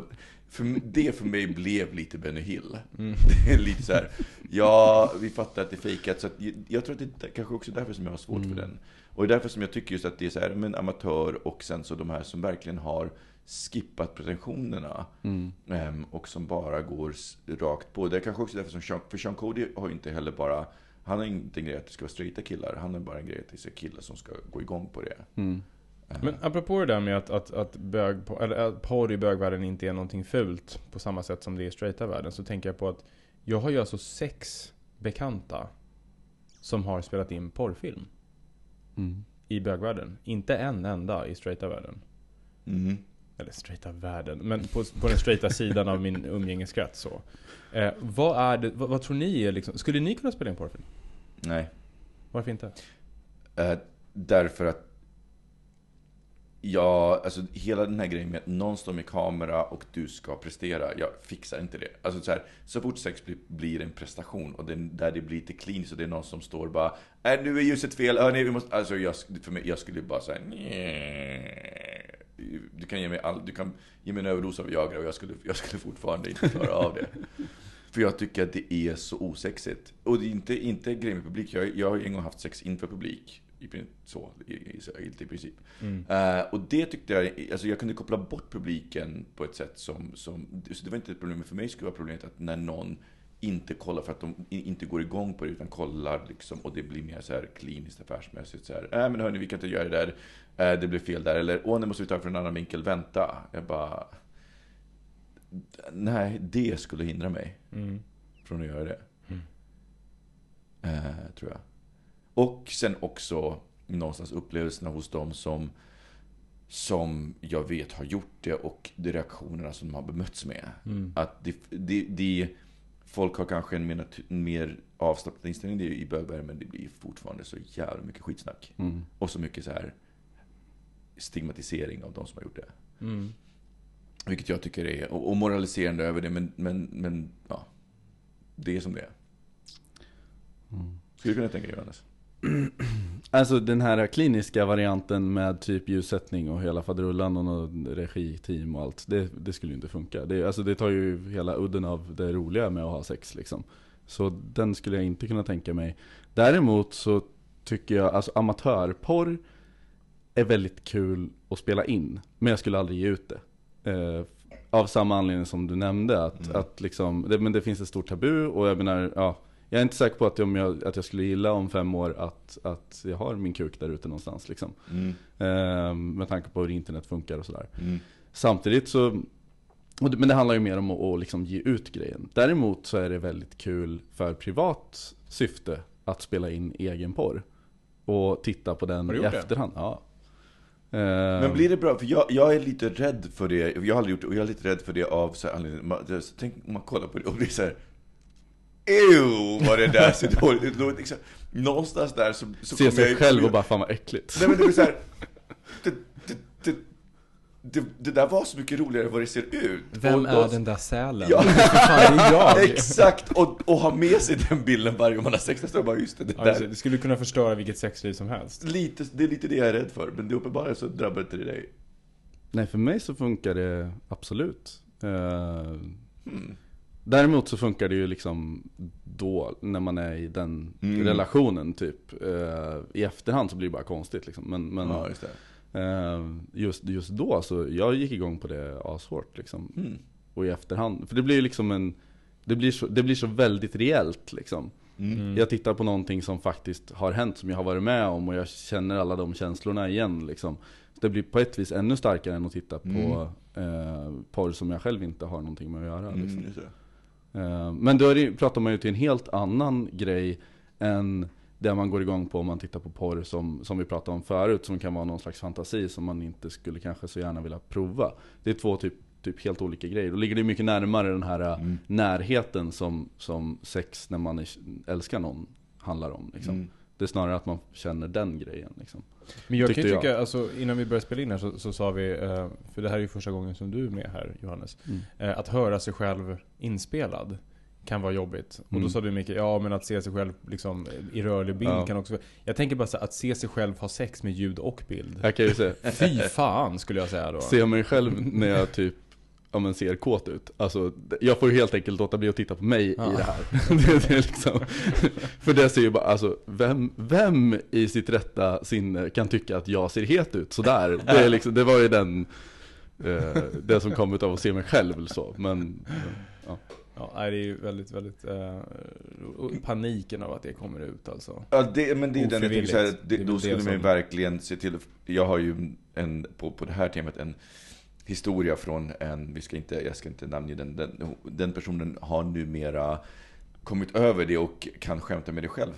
för, det för mig blev lite Benny Hill. Mm. Det är lite så här, ja, vi fattar att det är fejkat. Så jag, jag tror att det är kanske också därför som jag har svårt Mm. för den. Och det är därför som jag tycker just att det är så här, men amatör och sen så de här som verkligen har skippat pretensionerna. Ehm, och som bara går rakt på. Det är kanske också därför som Sean, för Sean Cody har ju inte heller bara, han har inte en grej att det ska vara straighta killar. Han har bara en grej att det är killar som ska gå igång på det. Mm. Men apropå det där med att, att, att, bög, eller att porr i bögvärlden inte är någonting fult på samma sätt som det är i straighta världen. Så tänker jag på att jag har ju alltså sex bekanta som har spelat in porrfilm Mm. i bögvärlden. Inte en enda i straighta världen. Mm. Eller straighta världen, men på, på den straighta sidan av min umgängeskrets så. Eh, vad är det, vad, vad tror ni är liksom, skulle ni kunna spela in porrfilm? Nej. Varför inte? Eh, därför att Ja, alltså hela den här grejen med att någon står med kamera och du ska prestera. Jag fixar inte det. Alltså så här, så fort sex blir, blir en prestation och det, där det blir lite kliniskt och det är någon som står och bara äh, nu är ljuset fel, hörni, vi måste... Alltså jag, för mig, jag skulle bara säga Du kan ge mig all, du kan ge mig en överdos av Viagra och jag skulle, jag skulle fortfarande inte klara av det. För jag tycker att det är så osexigt. Och det är inte, inte grejen med publik. Jag, jag har ju en gång haft sex inför publik. I, så, i, i, i, princip. Eh, och det tyckte jag, alltså jag kunde koppla bort publiken på ett sätt som, som så det var inte ett problem. För mig skulle det vara problemet att när någon inte kollar för att de inte går igång på det utan kollar liksom och det blir mer så här kliniskt affärsmässigt så här. Äh, men hörni, vi kan inte göra det där. Eh, det blev fel där. Eller åh, nu måste vi ta det från en annan vinkel. Vänta. Jag bara... Nej, det skulle hindra mig Mm. från att göra det. Eh, tror jag. Och sen också någonstans upplevelserna hos dem som, som jag vet har gjort det och de reaktionerna som de har bemötts med. Mm. Att det, det, det, folk har kanske en mer, mer avslappnad inställning i bögvärlden men det blir fortfarande så jävla mycket skitsnack. Mm. Och så mycket så här stigmatisering av de som har gjort det. Mm. Vilket jag tycker är, och, och moraliserande över det, men, men, men ja. Det är som det är. Skulle du kunna tänka dig Johannes? Alltså den här kliniska varianten med typ ljussättning och hela faderullan och regiteam och allt. Det, det skulle ju inte funka. Det, alltså det tar ju hela udden av det roliga med att ha sex liksom. Så den skulle jag inte kunna tänka mig. Däremot så tycker jag, alltså amatörporr är väldigt kul att spela in. Men jag skulle aldrig ge ut det. Eh, av samma anledning som du nämnde. Att, att liksom, det, men det finns ett stort tabu och jag menar, ja. Jag är inte säker på att, om jag, att jag skulle gilla om fem år att, att jag har min kuk där ute någonstans. Liksom. Mm. Eh, med tanke på hur internet funkar och sådär. Mm. Samtidigt så, det, men det handlar ju mer om att, att liksom ge ut grejen. Däremot så är det väldigt kul för privat syfte att spela in egen porr. Och titta på den i gjort det? efterhand. Ja. Men blir det bra? För jag, jag är lite rädd för det. Jag har aldrig gjort det och jag är lite rädd för det av så här anledning. Man, tänk om man kollar på det och det är så här. Ew, vad det där ser dåligt ut. Liksom, någonstans där så, så Se kommer sig jag- själv och bara fan vad äckligt. Nej men det blir så här. Det, det, det, det, det där var så mycket roligare än vad det ser ut. Vem Och då- är den där sälen? Ja. Fan, det är jag! Exakt! Och, och ha med sig den bilden varje gång man har sex. Bara, just det, det Ja, där. det skulle kunna förstöra vilket sexliv som helst. Lite, det är lite det jag är rädd för. Men det uppenbarligen så drabbar inte det dig. Nej för mig så funkar det absolut. Eh, Hmm. Däremot så funkar det ju liksom då, när man är i den Mm. relationen typ. Eh, I efterhand så blir det bara konstigt liksom. Men, men Ja, just det. eh, just, just då så, jag gick igång på det ashårt liksom. Mm. Och i efterhand, för det blir ju liksom en det blir, så, det blir så väldigt reellt liksom. Mm. Jag tittar på någonting som faktiskt har hänt, som jag har varit med om och jag känner alla de känslorna igen liksom. Det blir på ett vis ännu starkare än att titta på eh, porr som jag själv inte har någonting med att göra. Liksom. Mm, det. Eh, Men då är det, pratar man ju till en helt annan grej än det man går igång på om man tittar på porr som, som vi pratade om förut, som kan vara någon slags fantasi som man inte skulle kanske så gärna vilja prova. Det är två typ, typ helt olika grejer. Då ligger det mycket närmare den här eh, Mm. närheten som, som sex när man älskar någon handlar om. Liksom. Mm. Det är snarare att man känner den grejen liksom. Men jag kan ju jag. tycka, alltså, innan vi började spela in här så, så sa vi, eh, för det här är ju första gången som du är med här Johannes. Mm. Eh, att höra sig själv inspelad kan vara jobbigt. Och då Mm. sa du Micke, ja men att se sig själv liksom, i rörlig bild Ja. kan också Jag tänker bara så att se sig själv ha sex med ljud och bild. Jag kan ju säga, Fy fan skulle jag säga då. se mig själv när jag typ Ja men ser kåt ut. Alltså, jag får ju helt enkelt låta bli att titta på mig Ja. i det här. det, det är liksom, för det ser ju bara, alltså, vem, vem i sitt rätta sinne kan tycka att jag ser het ut sådär? Det, är liksom, det var ju den, eh, det som kom ut av att se mig själv så. Men, ja. Ja, det är ju väldigt, väldigt... Eh, paniken av att det kommer ut alltså. Ja, det, men det är ju den jag tänker så här. Det är det, då det skulle man ju som- verkligen se till Jag har ju en, på, på det här temat en historia från en, vi ska inte, jag ska inte namnge den, den, den personen har numera kommit över det och kan skämta med det själv.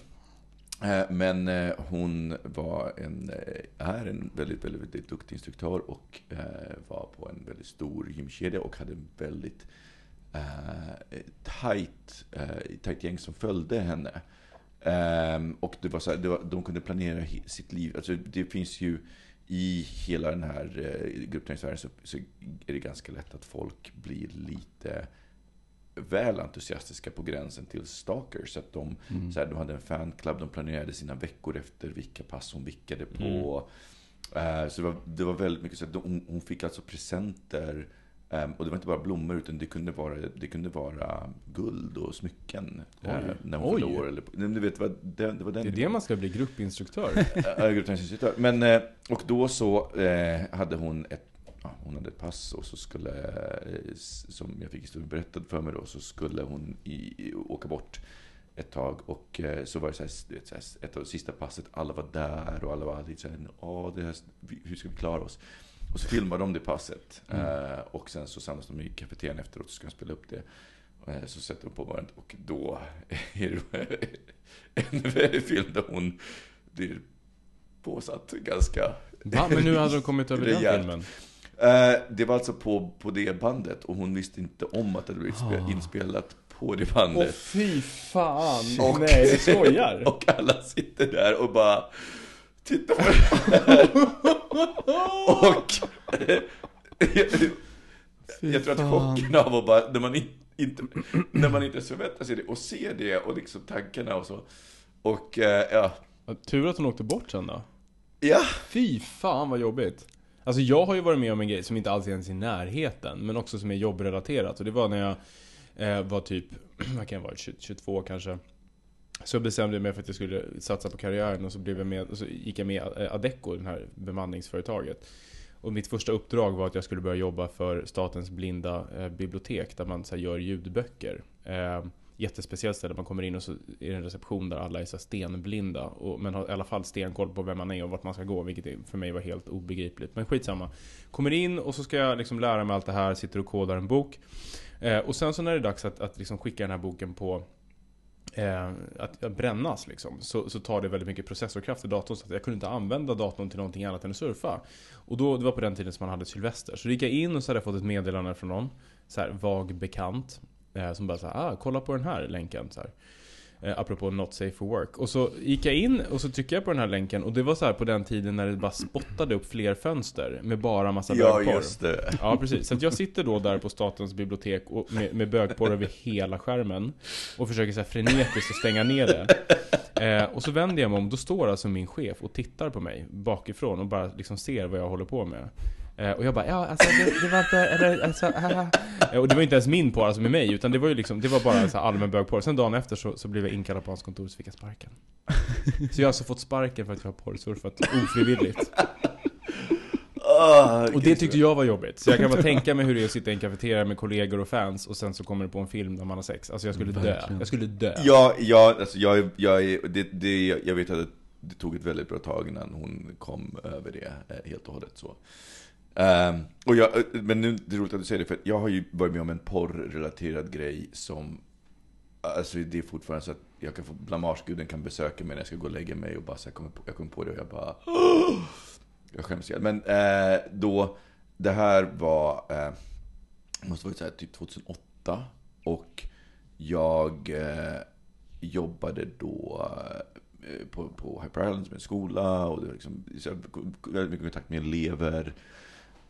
Eh, men eh, hon var en, eh, är en väldigt, väldigt, väldigt duktig instruktör och var på en väldigt stor gymkedja och hade en väldigt tight, tight gäng som följde henne. Och det var så här, det var, de kunde planera sitt liv. Alltså, det finns ju i hela den här eh, gruppträningsvärlden så, så är det ganska lätt att folk blir lite väl entusiastiska på gränsen till stalkers. Så att de, Mm. så här, de hade en fanclub, de planerade sina veckor efter vilka pass hon vickade på. Eh, så det var, det var väldigt mycket så att de, hon, hon fick alltså presenter. Ehm, och det var inte bara blommor, utan det kunde vara, det kunde vara guld och smycken. eh, Oj. när hon fyllde år. Eller, du vet, det var den, det var den Det är det man ska bli gruppinstruktör. Ja, gruppträningsinstruktör. Men, eh, och då så eh, hade hon ett, hon hade ett pass och så skulle, som jag fick historien berättad för mig då, så skulle hon i, åka bort ett tag. Och så var det så här, vet, så här, ett av de sista passet, alla var där och alla var lite såhär, Åh, det här, vi- hur ska vi klara oss? Och så filmade de det passet. Eh, och sen så samlas de i kafeterian efteråt och så ska spela upp det. Eh, Så sätter de på varandra och då är det en film där hon blir påsatt ganska Va? Men nu hade de kommit över den filmen. Eh, Det var alltså på, på det bandet och hon visste inte om att det hade blivit spe- inspelat på det Åh bandet. fy fan! Och- Nej, du skojar? Och alla sitter där och bara tittar på det här. Och jag, jag tror att chocken av att bara, när man in- inte, när man inte förväntar sig det och ser det och liksom tankarna och så. Och eh, ja, Tur att hon åkte bort sen då. ja. Fy fan vad jobbigt. Alltså jag har ju varit med om en grej som inte alls är ens i närheten, men också som är jobbrelaterat. Och det var när jag eh, var typ, vad kan jag vara, 20, 22 kanske. Så bestämde jag mig för att jag skulle satsa på karriären och så, blev jag med, och så gick jag med eh, Adecco, det här bemanningsföretaget. Och mitt första uppdrag var att jag skulle börja jobba för Statens blinda eh, bibliotek där man så här, gör ljudböcker. Eh, jättespeciellt ställe, man kommer in och så är det en reception där alla är så stenblinda. Och, men har i alla fall stenkoll på vem man är och vart man ska gå, vilket för mig var helt obegripligt. Men skitsamma. Kommer in och så ska jag liksom lära mig allt det här, sitter och kodar en bok. Eh, och sen så när det är dags att, att liksom skicka den här boken på eh, att, att brännas liksom, så, så tar det väldigt mycket processorkraft i datorn så att jag kunde inte använda datorn till någonting annat än att surfa. Och då, det var på den tiden som man hade Sylvester. Så gick jag in och så hade jag fått ett meddelande från någon, så här, vag bekant, eh, som bara så här, ah, kolla på den här länken. Så här. Eh, apropå not safe for work. Och så gick jag in och så tryckte jag på den här länken och det var så här på den tiden när det bara spottade upp fler fönster med bara massa Ja, bögporr. just det. Ja, precis. Så jag sitter då där på statens bibliotek och med, med bögporr över hela skärmen och försöker så här frenetiskt att stänga ner det. Eh, och så vänder jag mig om, då står alltså min chef och tittar på mig bakifrån och bara liksom ser vad jag håller på med. Eh, och jag bara, ja alltså det, det var inte, eller alltså, ah. Eh, Och det var inte ens min porr, alltså med mig, utan det var ju liksom, det var bara så allmän bögporr. Sen dagen efter så, så blev jag inkallad på hans kontor och så fick jag sparken. Så jag har alltså fått sparken för att jag har porrsurfat ofrivilligt. Ah, Och det tyckte jag var jobbigt. Så jag kan bara tänka mig hur det är att sitta i en kafeteria med kollegor och fans och sen så kommer det på en film där man har sex. Alltså jag skulle dö. Jag skulle dö. Ja, ja alltså jag, är- jag, är- det, det, jag vet att det tog ett väldigt bra tag innan hon kom över det eh, helt och hållet. Så. Um, och jag, eh, men nu, det är roligt att du säger det, för jag har ju varit med om en porrrelaterad grej som Alltså det är fortfarande så att jag kan få blamageguden kan besöka mig när jag ska gå och lägga mig och bara så jag kommer på, jag kommer på det och jag bara Jag skäms ihjäl. Men eh, då, det här var, eh, måste varit så här, typ 2008 och jag eh, jobbade då eh, på, på Hyper Island som är en skola och det var liksom, så jag väldigt mycket kontakt med elever,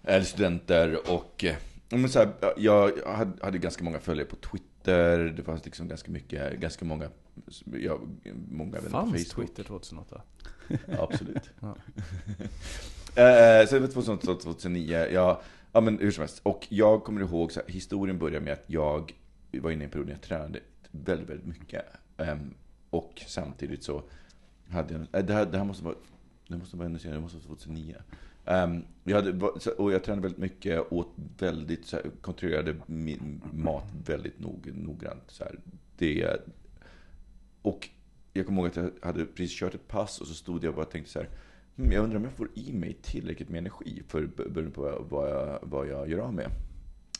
eller studenter och eh, men så här, jag hade, ganska många följare på Twitter, det fanns liksom ganska mycket, ganska många, ja, många vänner på Fanns Facebook. Twitter 2008? Ja, absolut. Ja. Eh, så det var 2008, 2009, ja, ja men hur som helst. Och jag kommer ihåg, så här, historien börjar med att jag var inne i en period när jag tränade väldigt, väldigt mycket. Ehm, och samtidigt så hade jag, eh, det här, det här måste vara, det måste vara ännu senare, det måste vara 2009. Ehm, jag hade, och jag tränade väldigt mycket, åt väldigt, så här, kontrollerade min mat väldigt nog, noggrant. Så här. Det, och jag kommer ihåg att jag hade precis kört ett pass och så stod jag och bara tänkte så här. Hm, Jag undrar om jag får i mig tillräckligt med energi för beroende på vad- jag, vad jag gör av med.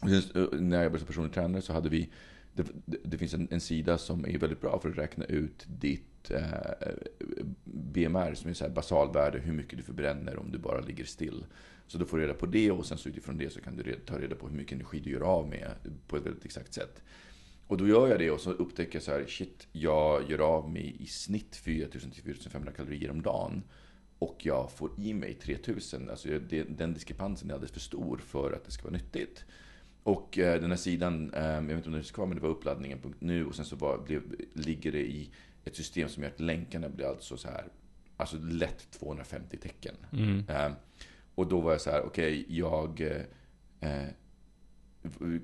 Och sen, eh, när jag började som personlig tränare så hade vi det, det, finns en, en sida som är väldigt bra för att räkna ut ditt eh, BMR som är så här basalvärde, hur mycket du förbränner om du bara ligger still. Så då får du reda på det och sen så utifrån det så kan du ta reda på hur mycket energi du gör av med på ett väldigt exakt sätt. Och då gör jag det och så upptäcker jag så här, shit, jag gör av med i snitt 4000-4500 kalorier om dagen. Och jag får i mig 3000. Alltså det, den diskrepansen är alldeles för stor för att det ska vara nyttigt. Och eh, den här sidan, eh, jag vet inte om det finns kvar, men det var uppladdningen.nu och sen så var, blev, ligger det i ett system som gör att länkarna blir alltså så här, alltså lätt 250 tecken. Mm. Eh, och då var jag så här, okej, jag eh, eh,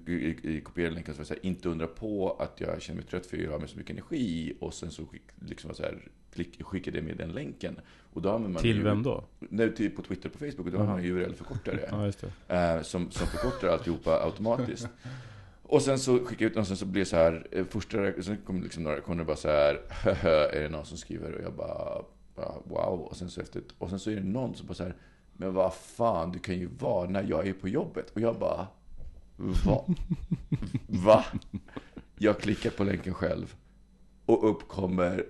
i, i, i kopierade länken så var det så här, inte undra på att jag känner mig trött för jag har med så mycket energi. Och sen så skick, liksom så här, klick, skickade jag med den länken. Och då använder man Till ju- vem då? Nej, till, på Twitter och på Facebook. Och då har man ju URL-förkortare. Ja, eh, som, som förkortar alltihopa automatiskt. Och sen så skickade jag ut den och sen så blev det så här, eh, första, sen kom liksom några reaktioner bara så här, "Höhö, är det någon som skriver? Och jag bara, bara wow. Och sen så efter, och sen så är det någon som bara så här, men vad fan, du kan ju vara när jag är på jobbet. Och jag bara, va? Va? Jag klickar på länken själv. Och upp kommer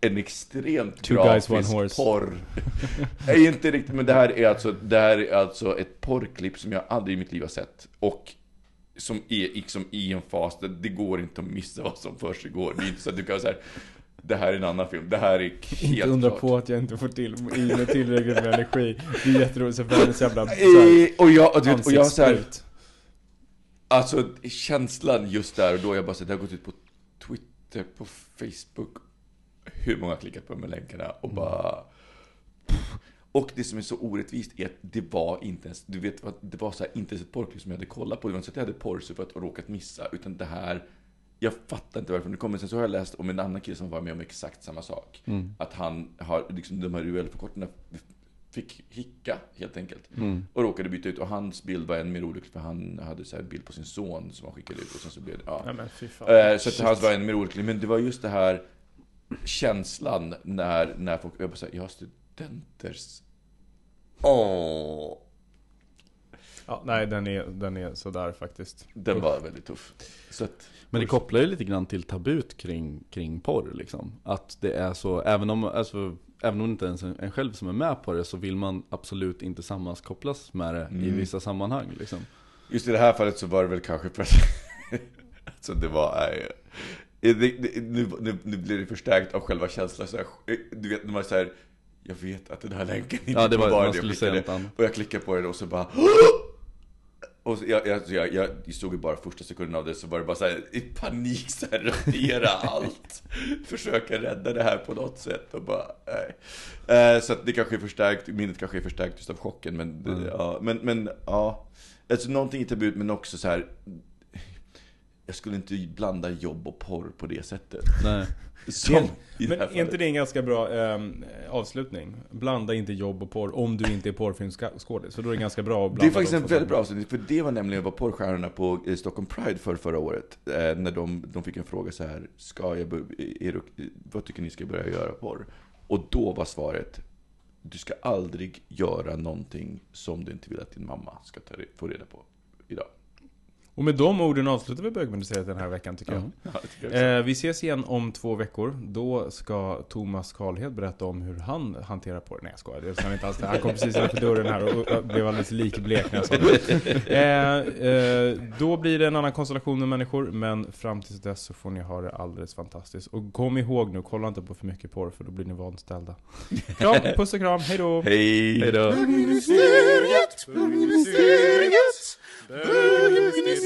en extremt Two guys, grafisk one horse. porr. Nej, inte riktigt, men det här är alltså, det här är alltså ett porrklipp som jag aldrig i mitt liv har sett. Och som är liksom i en fas där det går inte att missa vad som försiggår. Det är inte så att du kan säga det här är en annan film, det här är helt Inte undra klart. på att jag inte får till i mig tillräckligt med energi. Det är jätteroligt, så världens jävla så här, Och jag, och, du vet, och jag har så här. Alltså känslan just där och då, jag bara så det har gått ut på Twitter, på Facebook. Hur många har klickat på de här länkarna och bara... Och det som är så orättvist är att det var inte ens, du vet, det var så här, inte ens ett porrklipp som jag hade kollat på. Det var inte så att jag hade porrsurfat och råkat missa, utan det här, jag fattar inte varför det kommer. Sen så har jag läst om en annan kille som var med om exakt samma sak. Mm. Att han har, liksom de här URL-förkortningarna fick hicka helt enkelt. Mm. Och råkade byta ut och hans bild var än mer olycklig för han hade så här bild på sin son som han skickade ut och sen så blev det, ja. Nej men fy fan. Eh, Så att hans var än mer olycklig. Men det var just det här känslan när, när folk, jag bara såhär, jag har studenters... Åh, Ja, nej den är, den är sådär faktiskt. den var väldigt tuff. Så att, Men det kopplar ju lite grann till tabut kring, kring porr liksom. Att det är så, även om, alltså, även om det inte ens är en själv som är med på det så vill man absolut inte sammankopplas med det i Mm. vissa sammanhang liksom. Just i det här fallet så var det väl kanske för att... alltså det var... Det, det, nu, nu, nu blir det förstärkt av själva känslan. Så här, du vet när man säger Jag vet att den här länken inte Ja, det var- man det jag klickade. Och jag klickar på den och så bara och så jag, jag, jag, jag, såg ju bara första sekunden av det så var det bara så här, i panik så här, radera allt. Försöka rädda det här på något sätt och bara, nej. Eh, så att det kanske är förstärkt, minnet kanske är förstärkt just av chocken men, Mm. ja, men, men ja. Alltså någonting i tabut men också så här. Jag skulle inte blanda jobb och porr på det sättet. Nej. Som i det Men här är inte det en ganska bra ehm, avslutning? Blanda inte jobb och porr om du inte är porrfilmsskådis. Så då är det ganska bra att blanda Det är faktiskt en väldigt bra avslutning, för det var nämligen vad porrstjärnorna på eh, Stockholm Pride för förra året. Eh, när de, de fick en fråga så här, ska jag, det- vad tycker ni ska börja göra porr? Och då var svaret, du ska aldrig göra någonting som du inte vill att din mamma ska ta, få reda på idag. Och med de orden avslutar vi bögministeriet den här veckan tycker jag. Ja, jag. Eh, vi ses igen om två veckor. Då ska Thomas Karlhed berätta om hur han hanterar på det. Nej jag skojar, det han inte alls. Han kom precis innanför dörren här och, blev alldeles likblek när jag sa det. Eh, eh, då blir det en annan konstellation med människor, men fram tills dess så får ni ha det alldeles fantastiskt. Och kom ihåg nu, kolla inte på för mycket porr för då blir ni vanställda. Kram, puss och kram, hejdå! Hej! Hej då. Bögministeriet, bögministeriet, bögministeriet, bögministeriet, bögministeriet.